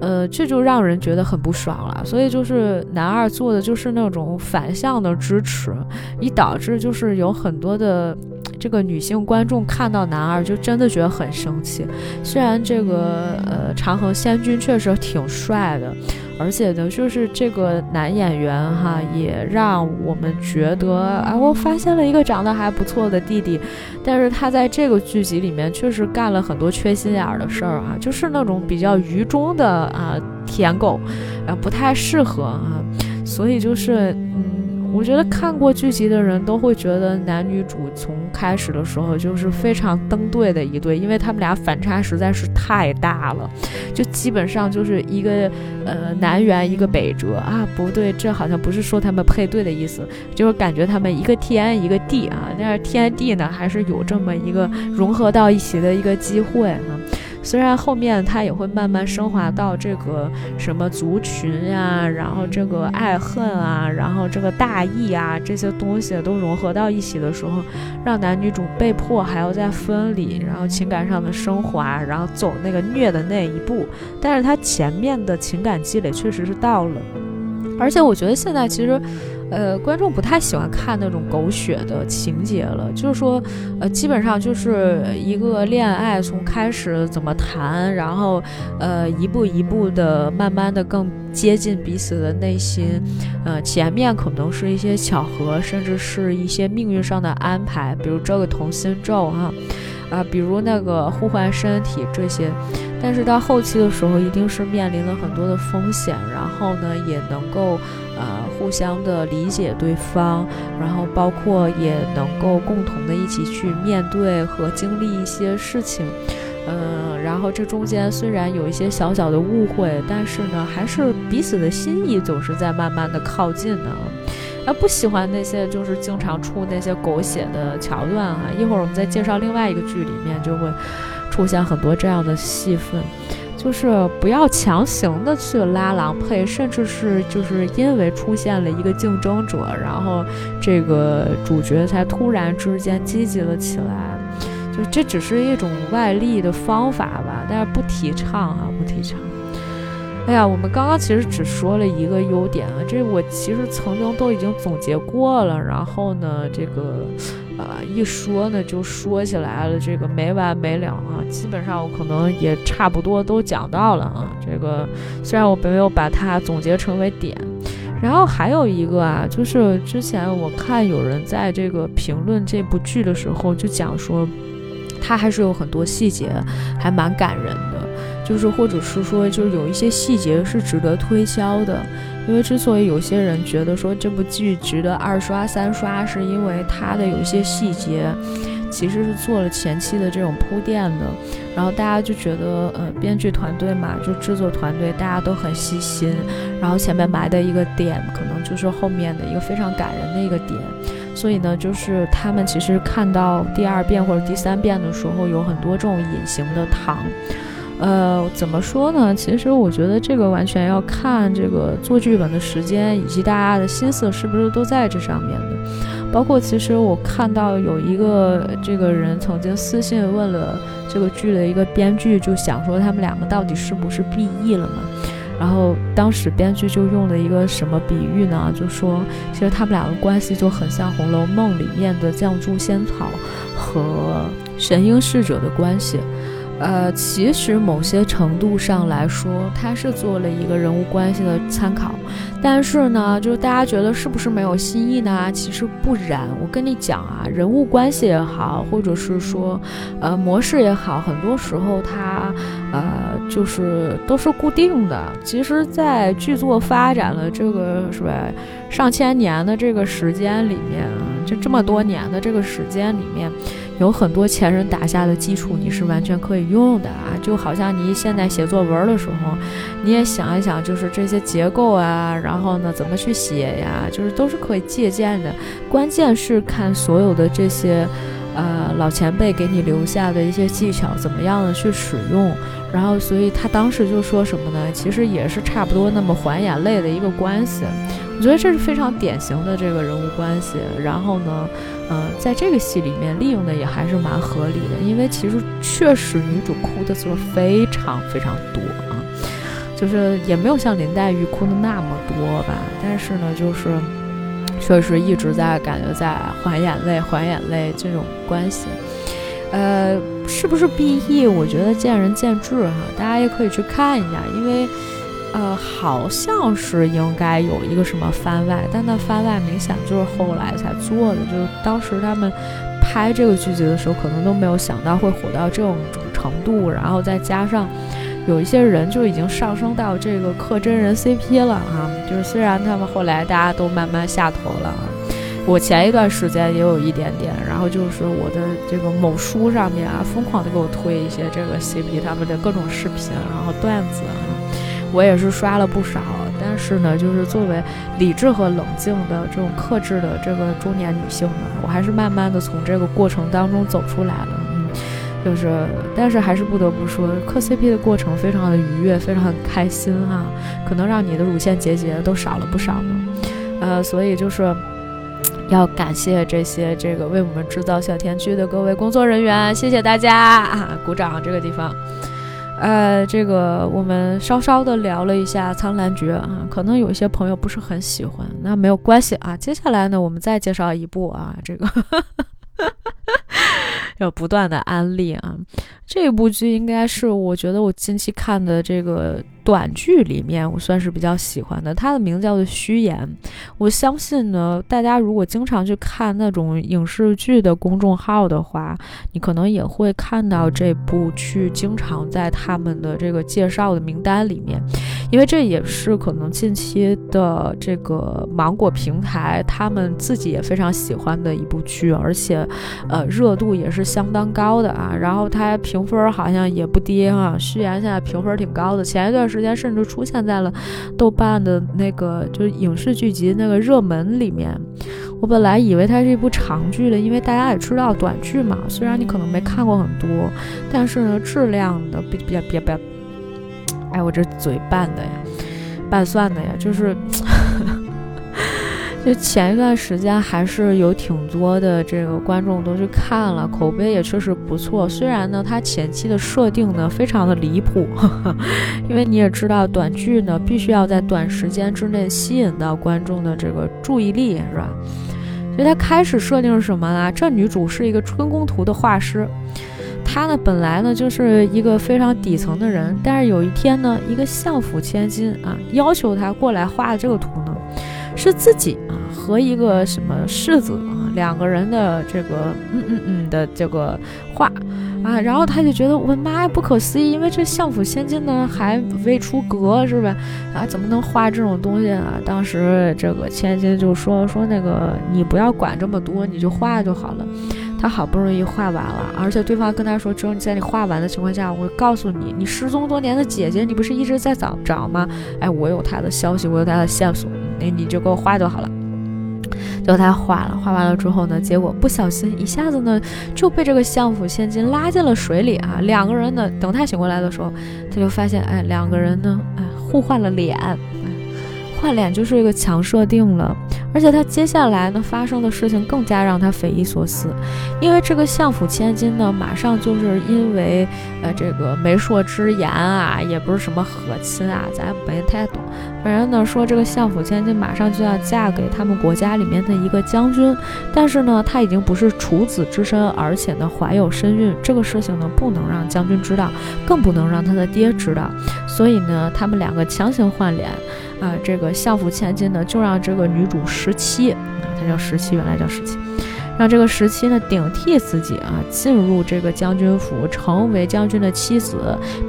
呃，这就让人觉得很不爽了。所以就是男二做的就是那种反向的支持，以导致就是有很多的这个女性观众看到男二就真的觉得很生气。虽然这个呃长恒仙君确实挺帅的。而且呢，就是这个男演员哈，也让我们觉得，啊，我发现了一个长得还不错的弟弟，但是他在这个剧集里面确实干了很多缺心眼儿的事儿啊，就是那种比较愚忠的啊舔狗，啊不太适合啊，所以就是，嗯。我觉得看过剧集的人都会觉得男女主从开始的时候就是非常登对的一对，因为他们俩反差实在是太大了，就基本上就是一个呃南辕一个北辙啊，不对，这好像不是说他们配对的意思，就是感觉他们一个天一个地啊，但是天地呢还是有这么一个融合到一起的一个机会啊。虽然后面它也会慢慢升华到这个什么族群呀，然后这个爱恨啊，然后这个大义啊，这些东西都融合到一起的时候，让男女主被迫还要再分离，然后情感上的升华，然后走那个虐的那一步。但是他前面的情感积累确实是到了，而且我觉得现在其实。呃，观众不太喜欢看那种狗血的情节了，就是说，呃，基本上就是一个恋爱从开始怎么谈，然后，呃，一步一步的，慢慢的更接近彼此的内心，呃，前面可能是一些巧合，甚至是一些命运上的安排，比如这个同心咒哈，啊，比如那个互换身体这些，但是到后期的时候，一定是面临了很多的风险，然后呢，也能够。互相的理解对方，然后包括也能够共同的一起去面对和经历一些事情，嗯，然后这中间虽然有一些小小的误会，但是呢，还是彼此的心意总是在慢慢的靠近呢。啊，不喜欢那些就是经常出那些狗血的桥段啊。一会儿我们再介绍另外一个剧里面就会出现很多这样的戏份。就是不要强行的去拉郎配，甚至是就是因为出现了一个竞争者，然后这个主角才突然之间积极了起来，就这只是一种外力的方法吧，但是不提倡啊，不提倡。哎呀，我们刚刚其实只说了一个优点啊，这我其实曾经都已经总结过了，然后呢，这个。啊，一说呢就说起来了，这个没完没了啊！基本上我可能也差不多都讲到了啊。这个虽然我没有把它总结成为点，然后还有一个啊，就是之前我看有人在这个评论这部剧的时候就讲说，它还是有很多细节还蛮感人的，就是或者是说就是有一些细节是值得推销的。因为之所以有些人觉得说这部剧值得二刷三刷，是因为它的有一些细节其实是做了前期的这种铺垫的，然后大家就觉得，呃，编剧团队嘛，就制作团队大家都很细心，然后前面埋的一个点，可能就是后面的一个非常感人的一个点，所以呢，就是他们其实看到第二遍或者第三遍的时候，有很多这种隐形的糖。呃，怎么说呢？其实我觉得这个完全要看这个做剧本的时间以及大家的心思是不是都在这上面的。包括其实我看到有一个这个人曾经私信问了这个剧的一个编剧，就想说他们两个到底是不是 BE 了嘛？然后当时编剧就用了一个什么比喻呢？就说其实他们俩的关系就很像《红楼梦》里面的绛珠仙草和神瑛侍者的关系。呃，其实某些程度上来说，他是做了一个人物关系的参考，但是呢，就是大家觉得是不是没有新意呢？其实不然。我跟你讲啊，人物关系也好，或者是说，呃，模式也好，很多时候它，呃，就是都是固定的。其实，在剧作发展了这个是吧，上千年的这个时间里面，就这么多年的这个时间里面。有很多前人打下的基础，你是完全可以用的啊！就好像你现在写作文的时候，你也想一想，就是这些结构啊，然后呢，怎么去写呀，就是都是可以借鉴的。关键是看所有的这些，呃，老前辈给你留下的一些技巧，怎么样的去使用。然后，所以他当时就说什么呢？其实也是差不多那么还眼泪的一个关系。我觉得这是非常典型的这个人物关系。然后呢，呃，在这个戏里面利用的也还是蛮合理的，因为其实确实女主哭的次数非常非常多啊，就是也没有像林黛玉哭的那么多吧。但是呢，就是确实一直在感觉在还眼泪、还眼泪这种关系。呃，是不是 BE？我觉得见仁见智哈，大家也可以去看一下，因为，呃，好像是应该有一个什么番外，但那番外明显就是后来才做的，就当时他们拍这个剧集的时候，可能都没有想到会火到这种程度，然后再加上有一些人就已经上升到这个磕真人 CP 了啊，就是虽然他们后来大家都慢慢下头了。我前一段时间也有一点点，然后就是我的这个某书上面啊，疯狂的给我推一些这个 CP 他们的各种视频，然后段子啊，我也是刷了不少。但是呢，就是作为理智和冷静的这种克制的这个中年女性呢，我还是慢慢的从这个过程当中走出来了。嗯，就是，但是还是不得不说，磕 CP 的过程非常的愉悦，非常开心哈，可能让你的乳腺结节都少了不少呢。呃，所以就是。要感谢这些这个为我们制造小甜剧的各位工作人员，谢谢大家啊！鼓掌这个地方。呃，这个我们稍稍的聊了一下《苍兰诀》啊，可能有一些朋友不是很喜欢，那没有关系啊。接下来呢，我们再介绍一部啊，这个要不断的安利啊。这部剧应该是我觉得我近期看的这个。短剧里面，我算是比较喜欢的。它的名字叫做《虚言》。我相信呢，大家如果经常去看那种影视剧的公众号的话，你可能也会看到这部剧经常在他们的这个介绍的名单里面，因为这也是可能近期的这个芒果平台他们自己也非常喜欢的一部剧，而且呃热度也是相当高的啊。然后它评分好像也不低啊，《虚言》现在评分挺高的。前一段。时间甚至出现在了豆瓣的那个就是影视剧集那个热门里面。我本来以为它是一部长剧的，因为大家也知道短剧嘛，虽然你可能没看过很多，但是呢，质量的比比比比，哎，我这嘴拌的呀，拌蒜的呀，就是。就前一段时间还是有挺多的这个观众都去看了，口碑也确实不错。虽然呢，它前期的设定呢非常的离谱，因为你也知道，短剧呢必须要在短时间之内吸引到观众的这个注意力，是吧？所以它开始设定是什么呢？这女主是一个春宫图的画师，他呢本来呢就是一个非常底层的人，但是有一天呢，一个相府千金啊要求他过来画的这个图呢。是自己啊和一个什么世子啊两个人的这个嗯嗯嗯的这个画啊，然后他就觉得我妈呀不可思议，因为这相府千金呢还未出阁是吧？啊怎么能画这种东西啊？当时这个千金就说说那个你不要管这么多，你就画就好了。他好不容易画完了，而且对方跟他说，只有你在你画完的情况下，我会告诉你，你失踪多年的姐姐，你不是一直在找找吗？哎，我有她的消息，我有她的线索。那你就给我画就好了。结果他画了，画完了之后呢，结果不小心一下子呢就被这个相府千金拉进了水里啊！两个人呢，等他醒过来的时候，他就发现，哎，两个人呢，哎，互换了脸，换脸就是一个强设定了。而且他接下来呢发生的事情更加让他匪夷所思，因为这个相府千金呢，马上就是因为呃这个媒妁之言啊，也不是什么和亲啊，咱也没太懂。反正呢说这个相府千金马上就要嫁给他们国家里面的一个将军，但是呢她已经不是处子之身，而且呢怀有身孕，这个事情呢不能让将军知道，更不能让他的爹知道，所以呢他们两个强行换脸。啊，这个相府千金呢，就让这个女主十七啊，她叫十七，原来叫十七，让这个十七呢顶替自己啊，进入这个将军府，成为将军的妻子，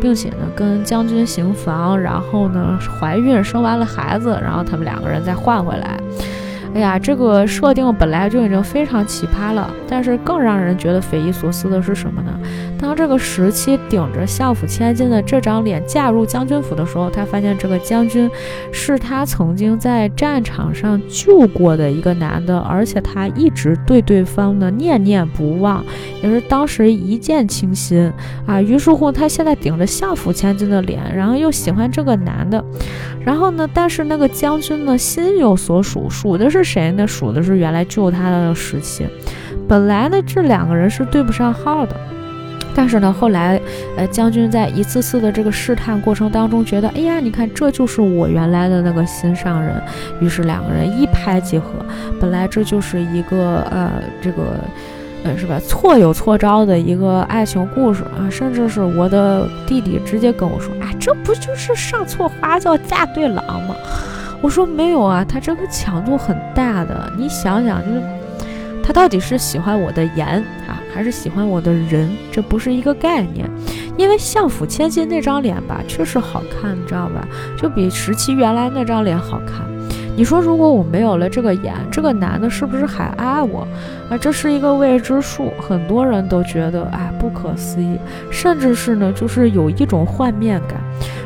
并且呢跟将军行房，然后呢怀孕生完了孩子，然后他们两个人再换回来。哎呀，这个设定本来就已经非常奇葩了，但是更让人觉得匪夷所思的是什么呢？当这个十七顶着相府千金的这张脸嫁入将军府的时候，他发现这个将军是他曾经在战场上救过的一个男的，而且他一直对对方呢念念不忘，也是当时一见倾心啊。于是乎，他现在顶着相府千金的脸，然后又喜欢这个男的，然后呢，但是那个将军呢心有所属，属的是。谁呢？数的是原来救他的时期。本来呢，这两个人是对不上号的。但是呢，后来，呃，将军在一次次的这个试探过程当中，觉得，哎呀，你看，这就是我原来的那个心上人。于是两个人一拍即合。本来这就是一个，呃，这个，呃，是吧？错有错招的一个爱情故事啊。甚至是我的弟弟直接跟我说，啊，这不就是上错花轿嫁对郎吗？我说没有啊，他这个强度很大的。你想想，就是他到底是喜欢我的颜啊，还是喜欢我的人？这不是一个概念。因为相府千金那张脸吧，确实好看，你知道吧？就比十七原来那张脸好看。你说，如果我没有了这个颜，这个男的是不是还爱我？啊，这是一个未知数。很多人都觉得，哎，不可思议，甚至是呢，就是有一种幻灭感。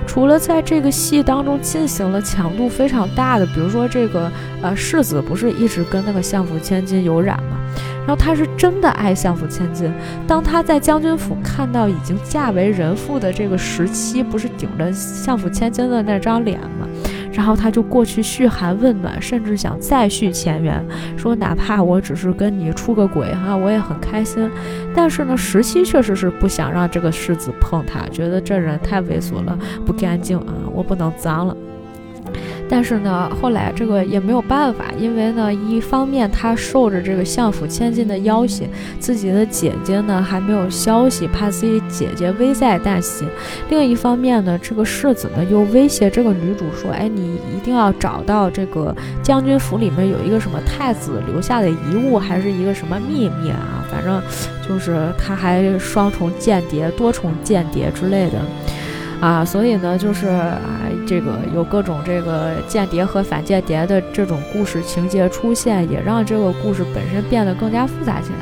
除了在这个戏当中进行了强度非常大的，比如说这个呃世子不是一直跟那个相府千金有染吗？然后他是真的爱相府千金。当他在将军府看到已经嫁为人妇的这个十七，不是顶着相府千金的那张脸？然后他就过去嘘寒问暖，甚至想再续前缘，说哪怕我只是跟你出个轨哈，我也很开心。但是呢，十七确实是不想让这个世子碰他，觉得这人太猥琐了，不干净啊，我不能脏了。但是呢，后来这个也没有办法，因为呢，一方面他受着这个相府千金的要挟，自己的姐姐呢还没有消息，怕自己姐姐危在旦夕；另一方面呢，这个世子呢又威胁这个女主说：“哎，你一定要找到这个将军府里面有一个什么太子留下的遗物，还是一个什么秘密啊？反正就是他还双重间谍、多重间谍之类的。”啊，所以呢，就是啊，这个有各种这个间谍和反间谍的这种故事情节出现，也让这个故事本身变得更加复杂起来。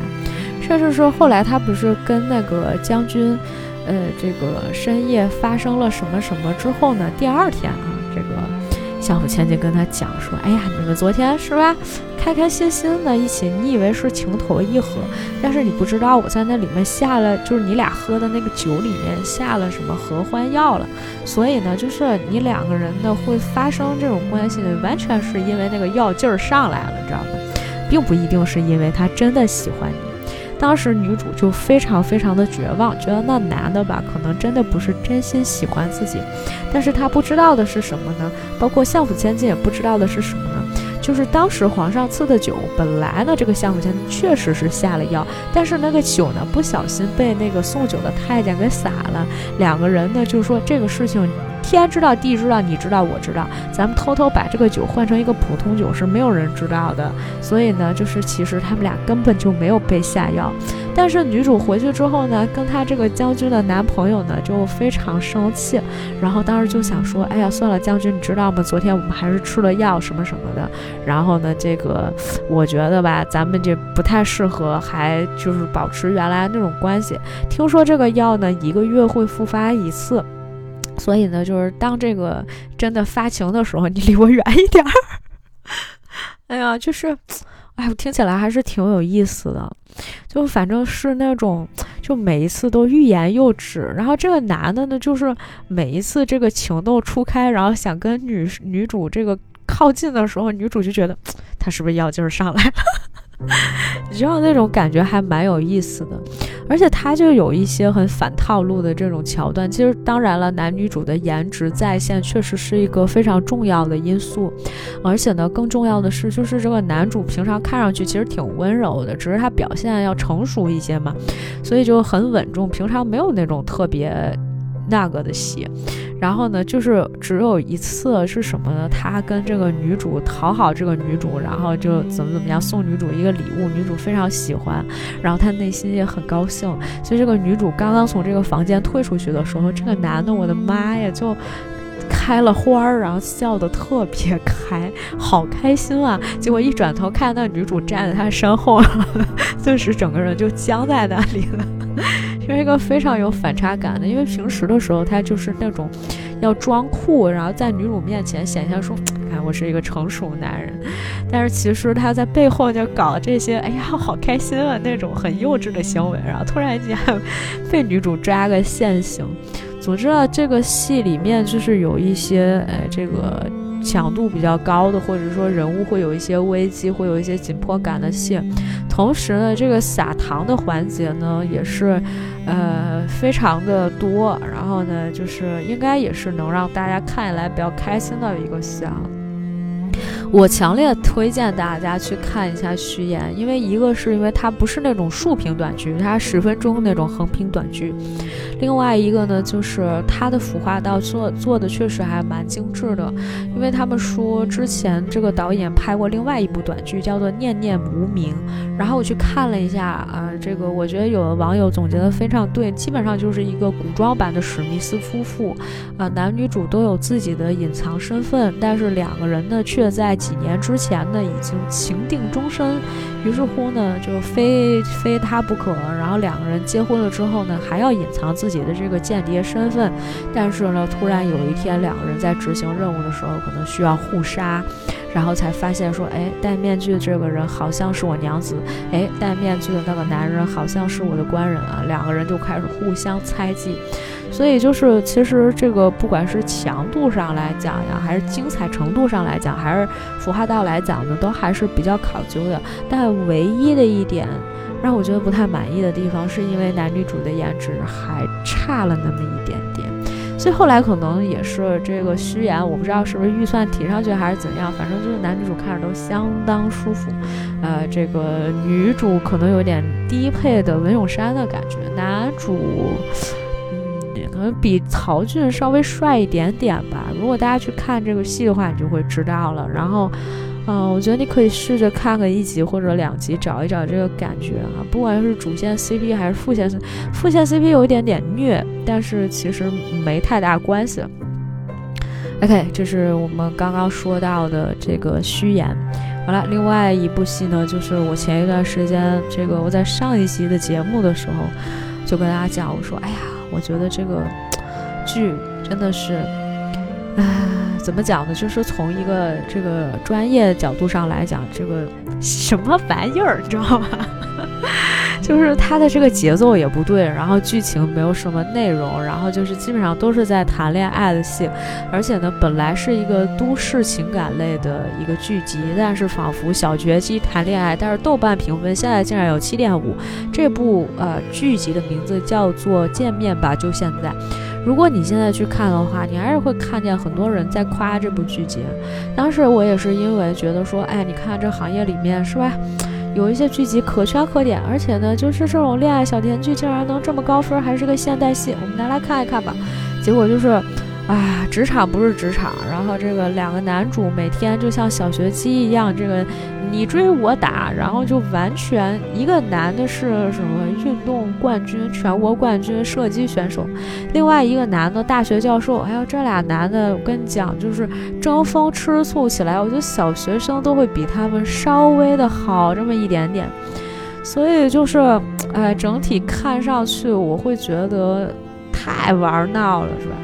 甚至说后来他不是跟那个将军，呃，这个深夜发生了什么什么之后呢？第二天啊，这个。相府千金跟他讲说：“哎呀，你们昨天是吧，开开心心的一起，你以为是情投意合，但是你不知道我在那里面下了，就是你俩喝的那个酒里面下了什么合欢药了。所以呢，就是你两个人呢会发生这种关系，完全是因为那个药劲儿上来了，你知道吗？并不一定是因为他真的喜欢你。”当时女主就非常非常的绝望，觉得那男的吧，可能真的不是真心喜欢自己。但是她不知道的是什么呢？包括相府千金也不知道的是什么呢？就是当时皇上赐的酒，本来呢这个相府千金确实是下了药，但是那个酒呢不小心被那个送酒的太监给洒了。两个人呢就是说这个事情。天知道，地知道，你知道，我知道，咱们偷偷把这个酒换成一个普通酒是没有人知道的。所以呢，就是其实他们俩根本就没有被下药。但是女主回去之后呢，跟她这个将军的男朋友呢就非常生气，然后当时就想说，哎呀，算了，将军，你知道吗？昨天我们还是吃了药什么什么的。然后呢，这个我觉得吧，咱们这不太适合，还就是保持原来那种关系。听说这个药呢，一个月会复发一次。所以呢，就是当这个真的发情的时候，你离我远一点儿。哎呀，就是，哎，我听起来还是挺有意思的。就反正是那种，就每一次都欲言又止。然后这个男的呢，就是每一次这个情窦初开，然后想跟女女主这个。靠近的时候，女主就觉得 他是不是药劲儿上来了？你知道那种感觉还蛮有意思的，而且他就有一些很反套路的这种桥段。其实当然了，男女主的颜值在线确实是一个非常重要的因素，而且呢，更重要的是，就是这个男主平常看上去其实挺温柔的，只是他表现要成熟一些嘛，所以就很稳重。平常没有那种特别。那个的戏，然后呢，就是只有一次是什么呢？他跟这个女主讨好这个女主，然后就怎么怎么样送女主一个礼物，女主非常喜欢，然后他内心也很高兴。所以这个女主刚刚从这个房间退出去的时候，这个男的，我的妈呀，就开了花儿，然后笑得特别开，好开心啊！结果一转头看那女主站在他身后，顿 时整个人就僵在那里了。是一个非常有反差感的，因为平时的时候他就是那种要装酷，然后在女主面前显现出，看我是一个成熟男人，但是其实他在背后就搞这些，哎呀，好开心啊那种很幼稚的行为，然后突然间被女主抓个现行。总之啊，这个戏里面就是有一些，哎，这个。强度比较高的，或者说人物会有一些危机，会有一些紧迫感的戏。同时呢，这个撒糖的环节呢，也是，呃，非常的多。然后呢，就是应该也是能让大家看起来比较开心的一个戏啊。我强烈推荐大家去看一下《虚言》，因为一个是因为它不是那种竖屏短剧，它十分钟那种横屏短剧；另外一个呢，就是它的服化道做做的确实还蛮精致的。因为他们说之前这个导演拍过另外一部短剧，叫做《念念无名》，然后我去看了一下啊，这个我觉得有的网友总结的非常对，基本上就是一个古装版的史密斯夫妇，啊，男女主都有自己的隐藏身份，但是两个人呢却在。几年之前呢，已经情定终身，于是乎呢，就非非他不可。然后两个人结婚了之后呢，还要隐藏自己的这个间谍身份。但是呢，突然有一天，两个人在执行任务的时候，可能需要互杀，然后才发现说，哎，戴面具的这个人好像是我娘子，哎，戴面具的那个男人好像是我的官人啊。两个人就开始互相猜忌。所以就是，其实这个不管是强度上来讲呀，还是精彩程度上来讲，还是服化道来讲呢，都还是比较考究的。但唯一的一点让我觉得不太满意的地方，是因为男女主的颜值还差了那么一点点。所以后来可能也是这个虚言，我不知道是不是预算提上去还是怎样，反正就是男女主看着都相当舒服。呃，这个女主可能有点低配的文咏珊的感觉，男主。可能比曹骏稍微帅一点点吧。如果大家去看这个戏的话，你就会知道了。然后，嗯，我觉得你可以试着看个一集或者两集，找一找这个感觉啊。不管是主线 CP 还是副线 CP，副线 CP 有一点点虐，但是其实没太大关系。OK，这是我们刚刚说到的这个虚言。好了，另外一部戏呢，就是我前一段时间这个我在上一期的节目的时候就跟大家讲，我说，哎呀。我觉得这个剧真的是，唉，怎么讲呢？就是从一个这个专业角度上来讲，这个什么玩意儿，你知道吗？就是它的这个节奏也不对，然后剧情没有什么内容，然后就是基本上都是在谈恋爱的戏，而且呢，本来是一个都市情感类的一个剧集，但是仿佛小绝技谈恋爱，但是豆瓣评分现在竟然有七点五。这部呃剧集的名字叫做《见面吧，就现在》。如果你现在去看的话，你还是会看见很多人在夸这部剧集。当时我也是因为觉得说，哎，你看这行业里面是吧？有一些剧集可圈可点，而且呢，就是这种恋爱小甜剧竟然能这么高分，还是个现代戏，我们拿来看一看吧。结果就是。啊，职场不是职场，然后这个两个男主每天就像小学鸡一样，这个你追我打，然后就完全一个男的是什么运动冠军、全国冠军射击选手，另外一个男的大学教授，还有这俩男的，我跟你讲，就是争风吃醋起来，我觉得小学生都会比他们稍微的好这么一点点，所以就是，哎，整体看上去我会觉得太玩闹了，是吧？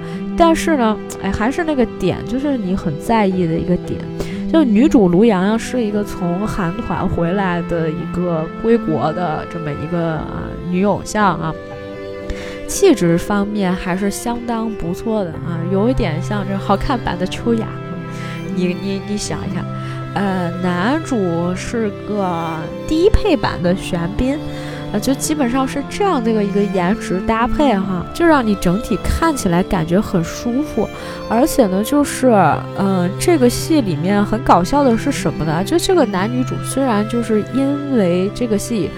但是呢，哎，还是那个点，就是你很在意的一个点，就女主卢洋洋是一个从韩团回来的一个归国的这么一个啊女偶像啊，气质方面还是相当不错的啊，有一点像这好看版的秋雅。你你你想一下，呃，男主是个低配版的玄彬。啊，就基本上是这样的一个一个颜值搭配哈，就让你整体看起来感觉很舒服，而且呢，就是嗯，这个戏里面很搞笑的是什么呢？就这个男女主虽然就是因为这个戏，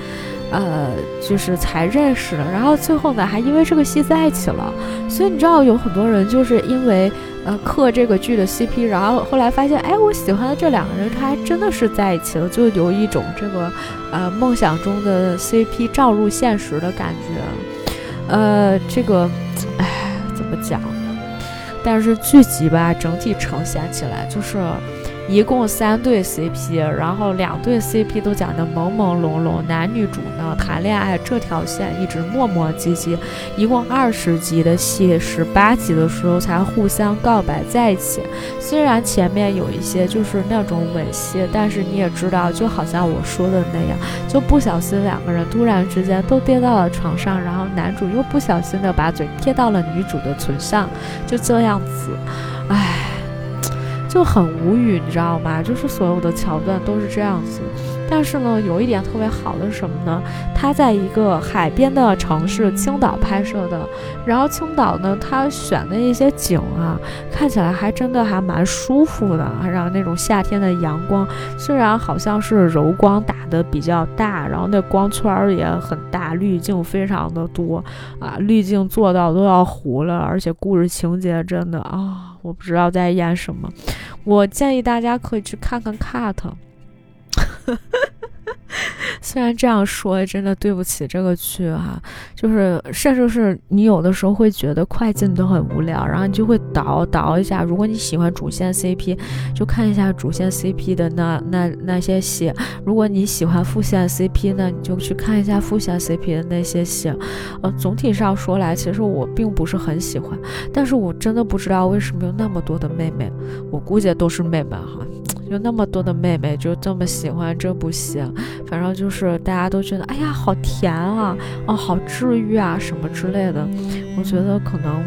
呃，就是才认识的，然后最后呢还因为这个戏在一起了，所以你知道有很多人就是因为。呃，磕这个剧的 CP，然后后来发现，哎，我喜欢的这两个人，他还真的是在一起了，就有一种这个，呃，梦想中的 CP 照入现实的感觉。呃，这个，哎，怎么讲呢？但是剧集吧，整体呈现起来就是。一共三对 CP，然后两对 CP 都讲的朦朦胧胧，男女主呢谈恋爱这条线一直磨磨唧唧，一共二十集的戏，十八集的时候才互相告白在一起。虽然前面有一些就是那种吻戏，但是你也知道，就好像我说的那样，就不小心两个人突然之间都跌到了床上，然后男主又不小心的把嘴贴到了女主的唇上，就这样子，就很无语，你知道吗？就是所有的桥段都是这样子。但是呢，有一点特别好的是什么呢？它在一个海边的城市青岛拍摄的，然后青岛呢，它选的一些景啊，看起来还真的还蛮舒服的。然后那种夏天的阳光，虽然好像是柔光打的比较大，然后那光圈也很大，滤镜非常的多啊，滤镜做到都要糊了。而且故事情节真的啊，我不知道在演什么。我建议大家可以去看看 cut。虽然这样说，真的对不起这个剧哈，就是甚至是你有的时候会觉得快进都很无聊，然后你就会倒倒一下。如果你喜欢主线 CP，就看一下主线 CP 的那那那些戏；如果你喜欢副线 CP 呢，你就去看一下副线 CP 的那些戏。呃，总体上说来，其实我并不是很喜欢，但是我真的不知道为什么有那么多的妹妹，我估计都是妹妹哈。有那么多的妹妹就这么喜欢这部戏，反正就是大家都觉得，哎呀，好甜啊，哦，好治愈啊，什么之类的。我觉得可能，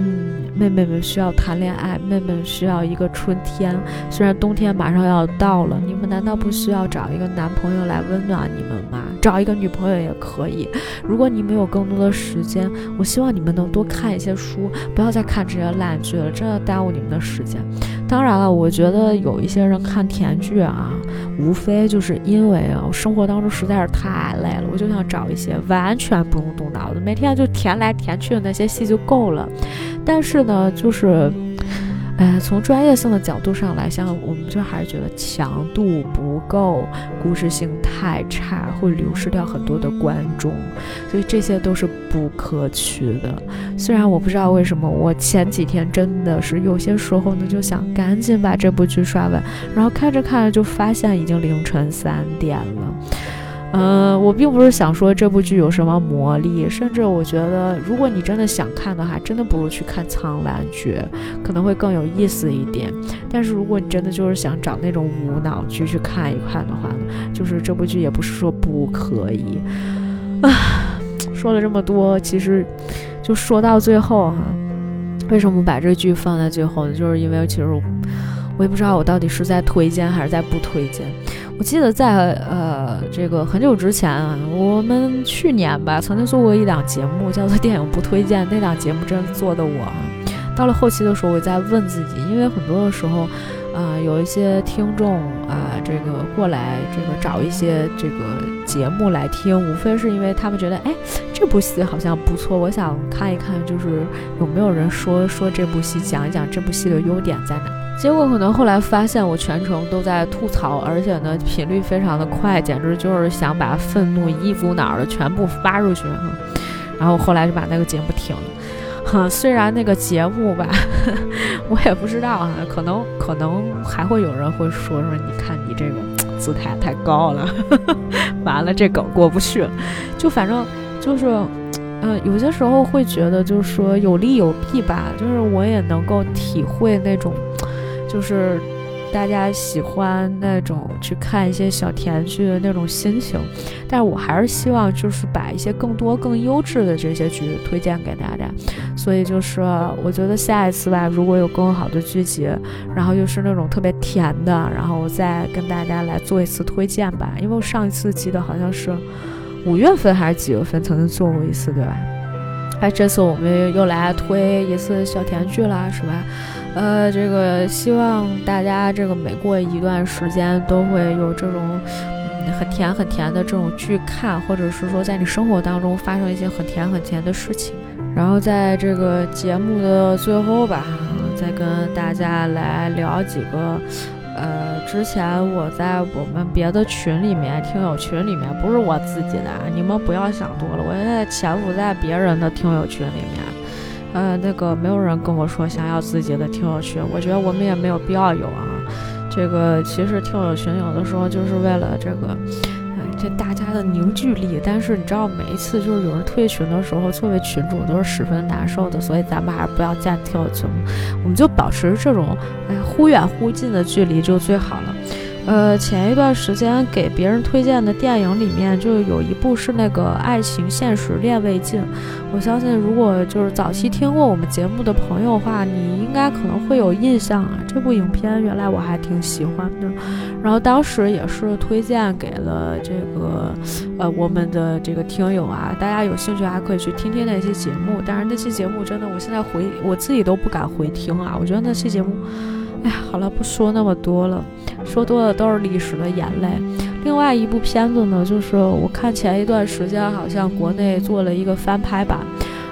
嗯，妹妹们需要谈恋爱，妹妹需要一个春天。虽然冬天马上要到了，你们难道不需要找一个男朋友来温暖你们吗？找一个女朋友也可以。如果你们有更多的时间，我希望你们能多看一些书，不要再看这些烂剧了，真的耽误你们的时间。当然了，我觉得有一些人看甜剧啊，无非就是因为啊，生活当中实在是太累了，我就想找一些完全不用动脑子，每天就甜来甜去的那些戏就够了。但是呢，就是。哎，从专业性的角度上来，像我们就还是觉得强度不够，故事性太差，会流失掉很多的观众，所以这些都是不可取的。虽然我不知道为什么，我前几天真的是有些时候呢，就想赶紧把这部剧刷完，然后看着看着就发现已经凌晨三点了。嗯，我并不是想说这部剧有什么魔力，甚至我觉得，如果你真的想看的话，真的不如去看《苍兰诀》，可能会更有意思一点。但是如果你真的就是想找那种无脑剧去看一看的话，就是这部剧也不是说不可以。啊，说了这么多，其实就说到最后哈，为什么把这剧放在最后呢？就是因为其实我也不知道我到底是在推荐还是在不推荐。我记得在呃这个很久之前啊，我们去年吧曾经做过一档节目，叫做《电影不推荐》。那档节目真的做的我，到了后期的时候，我在问自己，因为很多的时候，啊有一些听众啊这个过来这个找一些这个节目来听，无非是因为他们觉得哎这部戏好像不错，我想看一看，就是有没有人说说这部戏，讲一讲这部戏的优点在哪。结果可能后来发现我全程都在吐槽，而且呢频率非常的快，简直就是想把愤怒一股脑的全部发出去哈。然后后来就把那个节目停了。哈，虽然那个节目吧，我也不知道啊，可能可能还会有人会说说，你看你这个姿态太高了，完了这梗过不去了。就反正就是，嗯，有些时候会觉得就是说有利有弊吧，就是我也能够体会那种。就是大家喜欢那种去看一些小甜剧的那种心情，但是我还是希望就是把一些更多更优质的这些剧推荐给大家。所以就是我觉得下一次吧，如果有更好的剧集，然后又是那种特别甜的，然后我再跟大家来做一次推荐吧。因为我上一次记得好像是五月份还是几月份曾经做过一次，对吧？哎，这次我们又来推一次小甜剧啦，是吧？呃，这个希望大家这个每过一段时间都会有这种嗯很甜很甜的这种剧看，或者是说在你生活当中发生一些很甜很甜的事情。然后在这个节目的最后吧，再跟大家来聊几个。呃，之前我在我们别的群里面，听友群里面，不是我自己的，你们不要想多了。我现在潜伏在别人的听友群里面，呃，那个没有人跟我说想要自己的听友群，我觉得我们也没有必要有啊。这个其实听友群有的时候就是为了这个。这大家的凝聚力，但是你知道，每一次就是有人退群的时候，作为群主都是十分难受的，所以咱们还是不要建跳群，我们就保持这种哎忽远忽近的距离就最好了。呃，前一段时间给别人推荐的电影里面，就有一部是那个《爱情现实恋未尽》。我相信，如果就是早期听过我们节目的朋友的话，你应该可能会有印象啊。这部影片原来我还挺喜欢的，然后当时也是推荐给了这个呃我们的这个听友啊，大家有兴趣还可以去听听那期节目。但是那期节目真的，我现在回我自己都不敢回听啊，我觉得那期节目。哎呀，好了，不说那么多了，说多了都是历史的眼泪。另外一部片子呢，就是我看前一段时间好像国内做了一个翻拍版。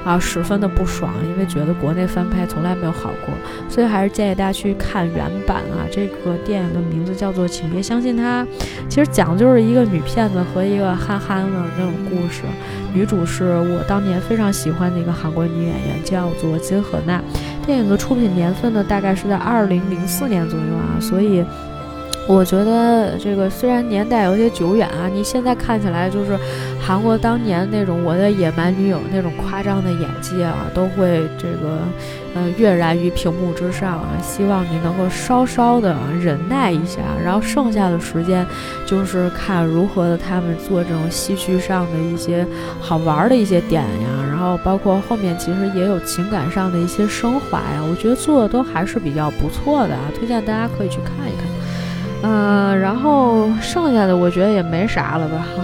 啊，十分的不爽，因为觉得国内翻拍从来没有好过，所以还是建议大家去看原版啊。这个电影的名字叫做《请别相信他》，其实讲的就是一个女骗子和一个憨憨的那种故事。女主是我当年非常喜欢的一个韩国女演员，叫做金荷娜。电影的出品年份呢，大概是在二零零四年左右啊，所以。我觉得这个虽然年代有些久远啊，你现在看起来就是韩国当年那种我的野蛮女友那种夸张的演技啊，都会这个呃跃然于屏幕之上啊。希望你能够稍稍的忍耐一下，然后剩下的时间就是看如何的他们做这种戏剧上的一些好玩的一些点呀，然后包括后面其实也有情感上的一些升华呀，我觉得做的都还是比较不错的啊，推荐大家可以去看一看。嗯，然后剩下的我觉得也没啥了吧哈。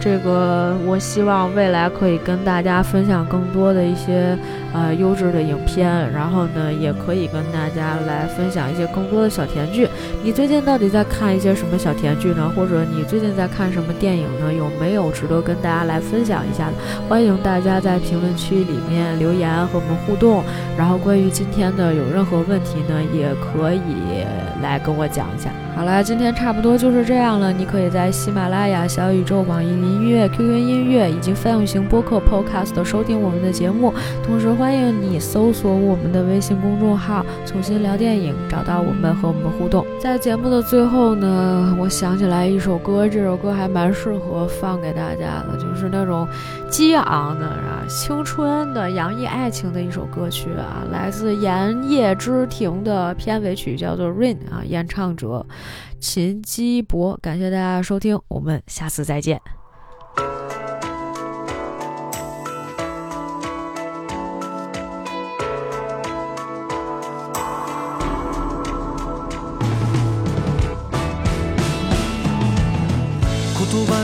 这个我希望未来可以跟大家分享更多的一些呃优质的影片，然后呢也可以跟大家来分享一些更多的小甜剧。你最近到底在看一些什么小甜剧呢？或者你最近在看什么电影呢？有没有值得跟大家来分享一下的？欢迎大家在评论区里面留言和我们互动。然后关于今天的有任何问题呢，也可以来跟我讲一下。好了，今天差不多就是这样了。你可以在喜马拉雅、小宇宙、网易云音乐、QQ 音乐以及泛用型播客 Podcast 收听我们的节目。同时，欢迎你搜索我们的微信公众号“重新聊电影”，找到我们和我们互动。在节目的最后呢，我想起来一首歌，这首歌还蛮适合放给大家的，就是那种激昂的、啊青春的、洋溢爱情的一首歌曲啊，来自《炎夜之庭》的片尾曲，叫做《Rain》啊，演唱者。秦基博，感谢大家收听，我们下次再见。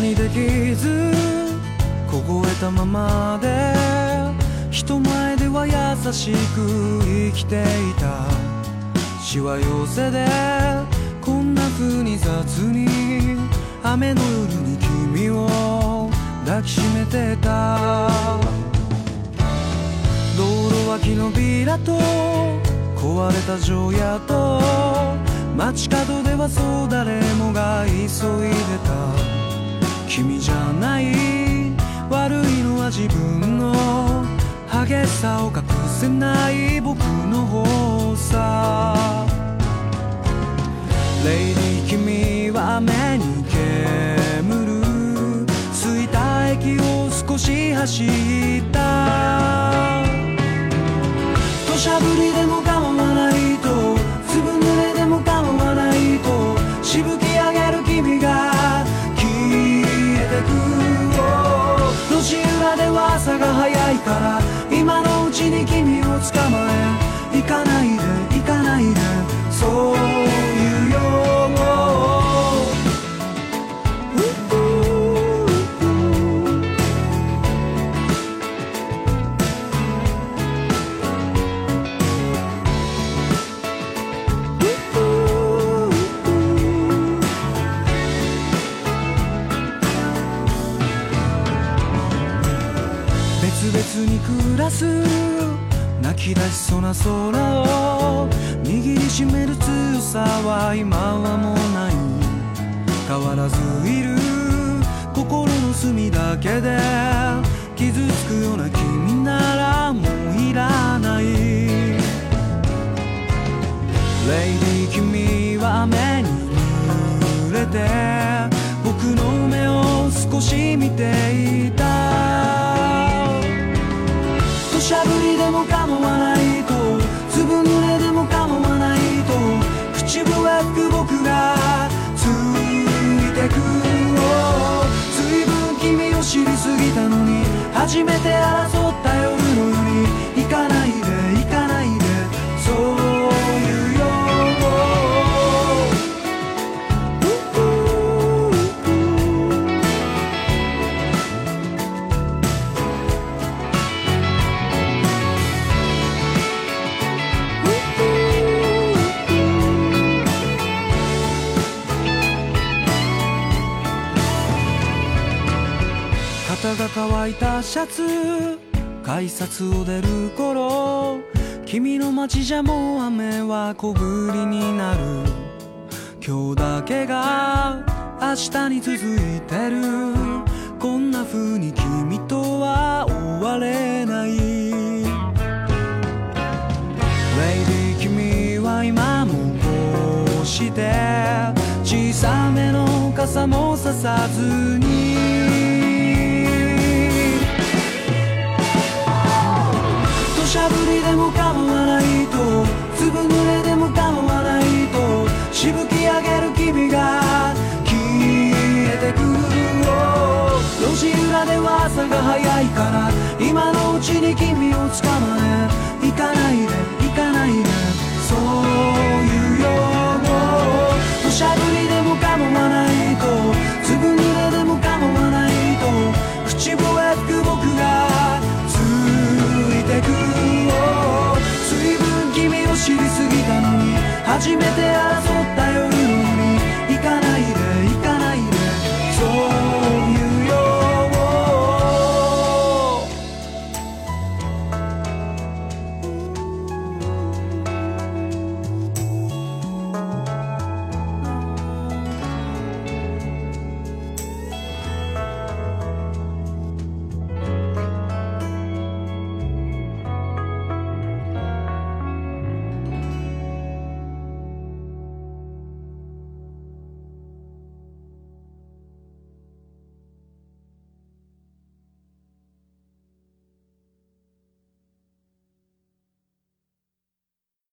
にできず凍えたままで人前では優しく生きていた。しわ寄せでこんな風に雑に雨の夜に君を抱きしめてた。道路脇のビラと壊れた城屋と街角ではそう誰もが急いでた。君じゃない悪いのは自分の激しさを隠せない僕の方さ。レイディ君は目に煙る着いた駅を少し走った。土砂降りでも構わないと。ずぶ濡れでも構わないと。しぶき上げる君が朝が早いから今のうちに君を捕まえ行かないで行かないでそう。す泣き出しそうな空を握りしめる強さは今はもうない。変わらずいる心の隅だけで傷つくような君ならもういらない。レイディ君は雨に濡れて僕の目を少し見ていた。しゃぶりでも構わないとずぶ濡れでも構わないと口笛吹く僕がついてくずいぶん君を知りすぎたのに初めて争った夜の海。いたシャツ改札を出る頃君の街じゃもう雨は小降りになる。今日だけが明日に続いてる。こんな風に君とは終われない。レイディ君は今もこうして小さめの傘もささずに。でも構わないと粒濡れでも構わないとしぶき上げる君が消えてく路地裏では朝が早いから今のうちに君を捕まえ。行かないで。初めて会う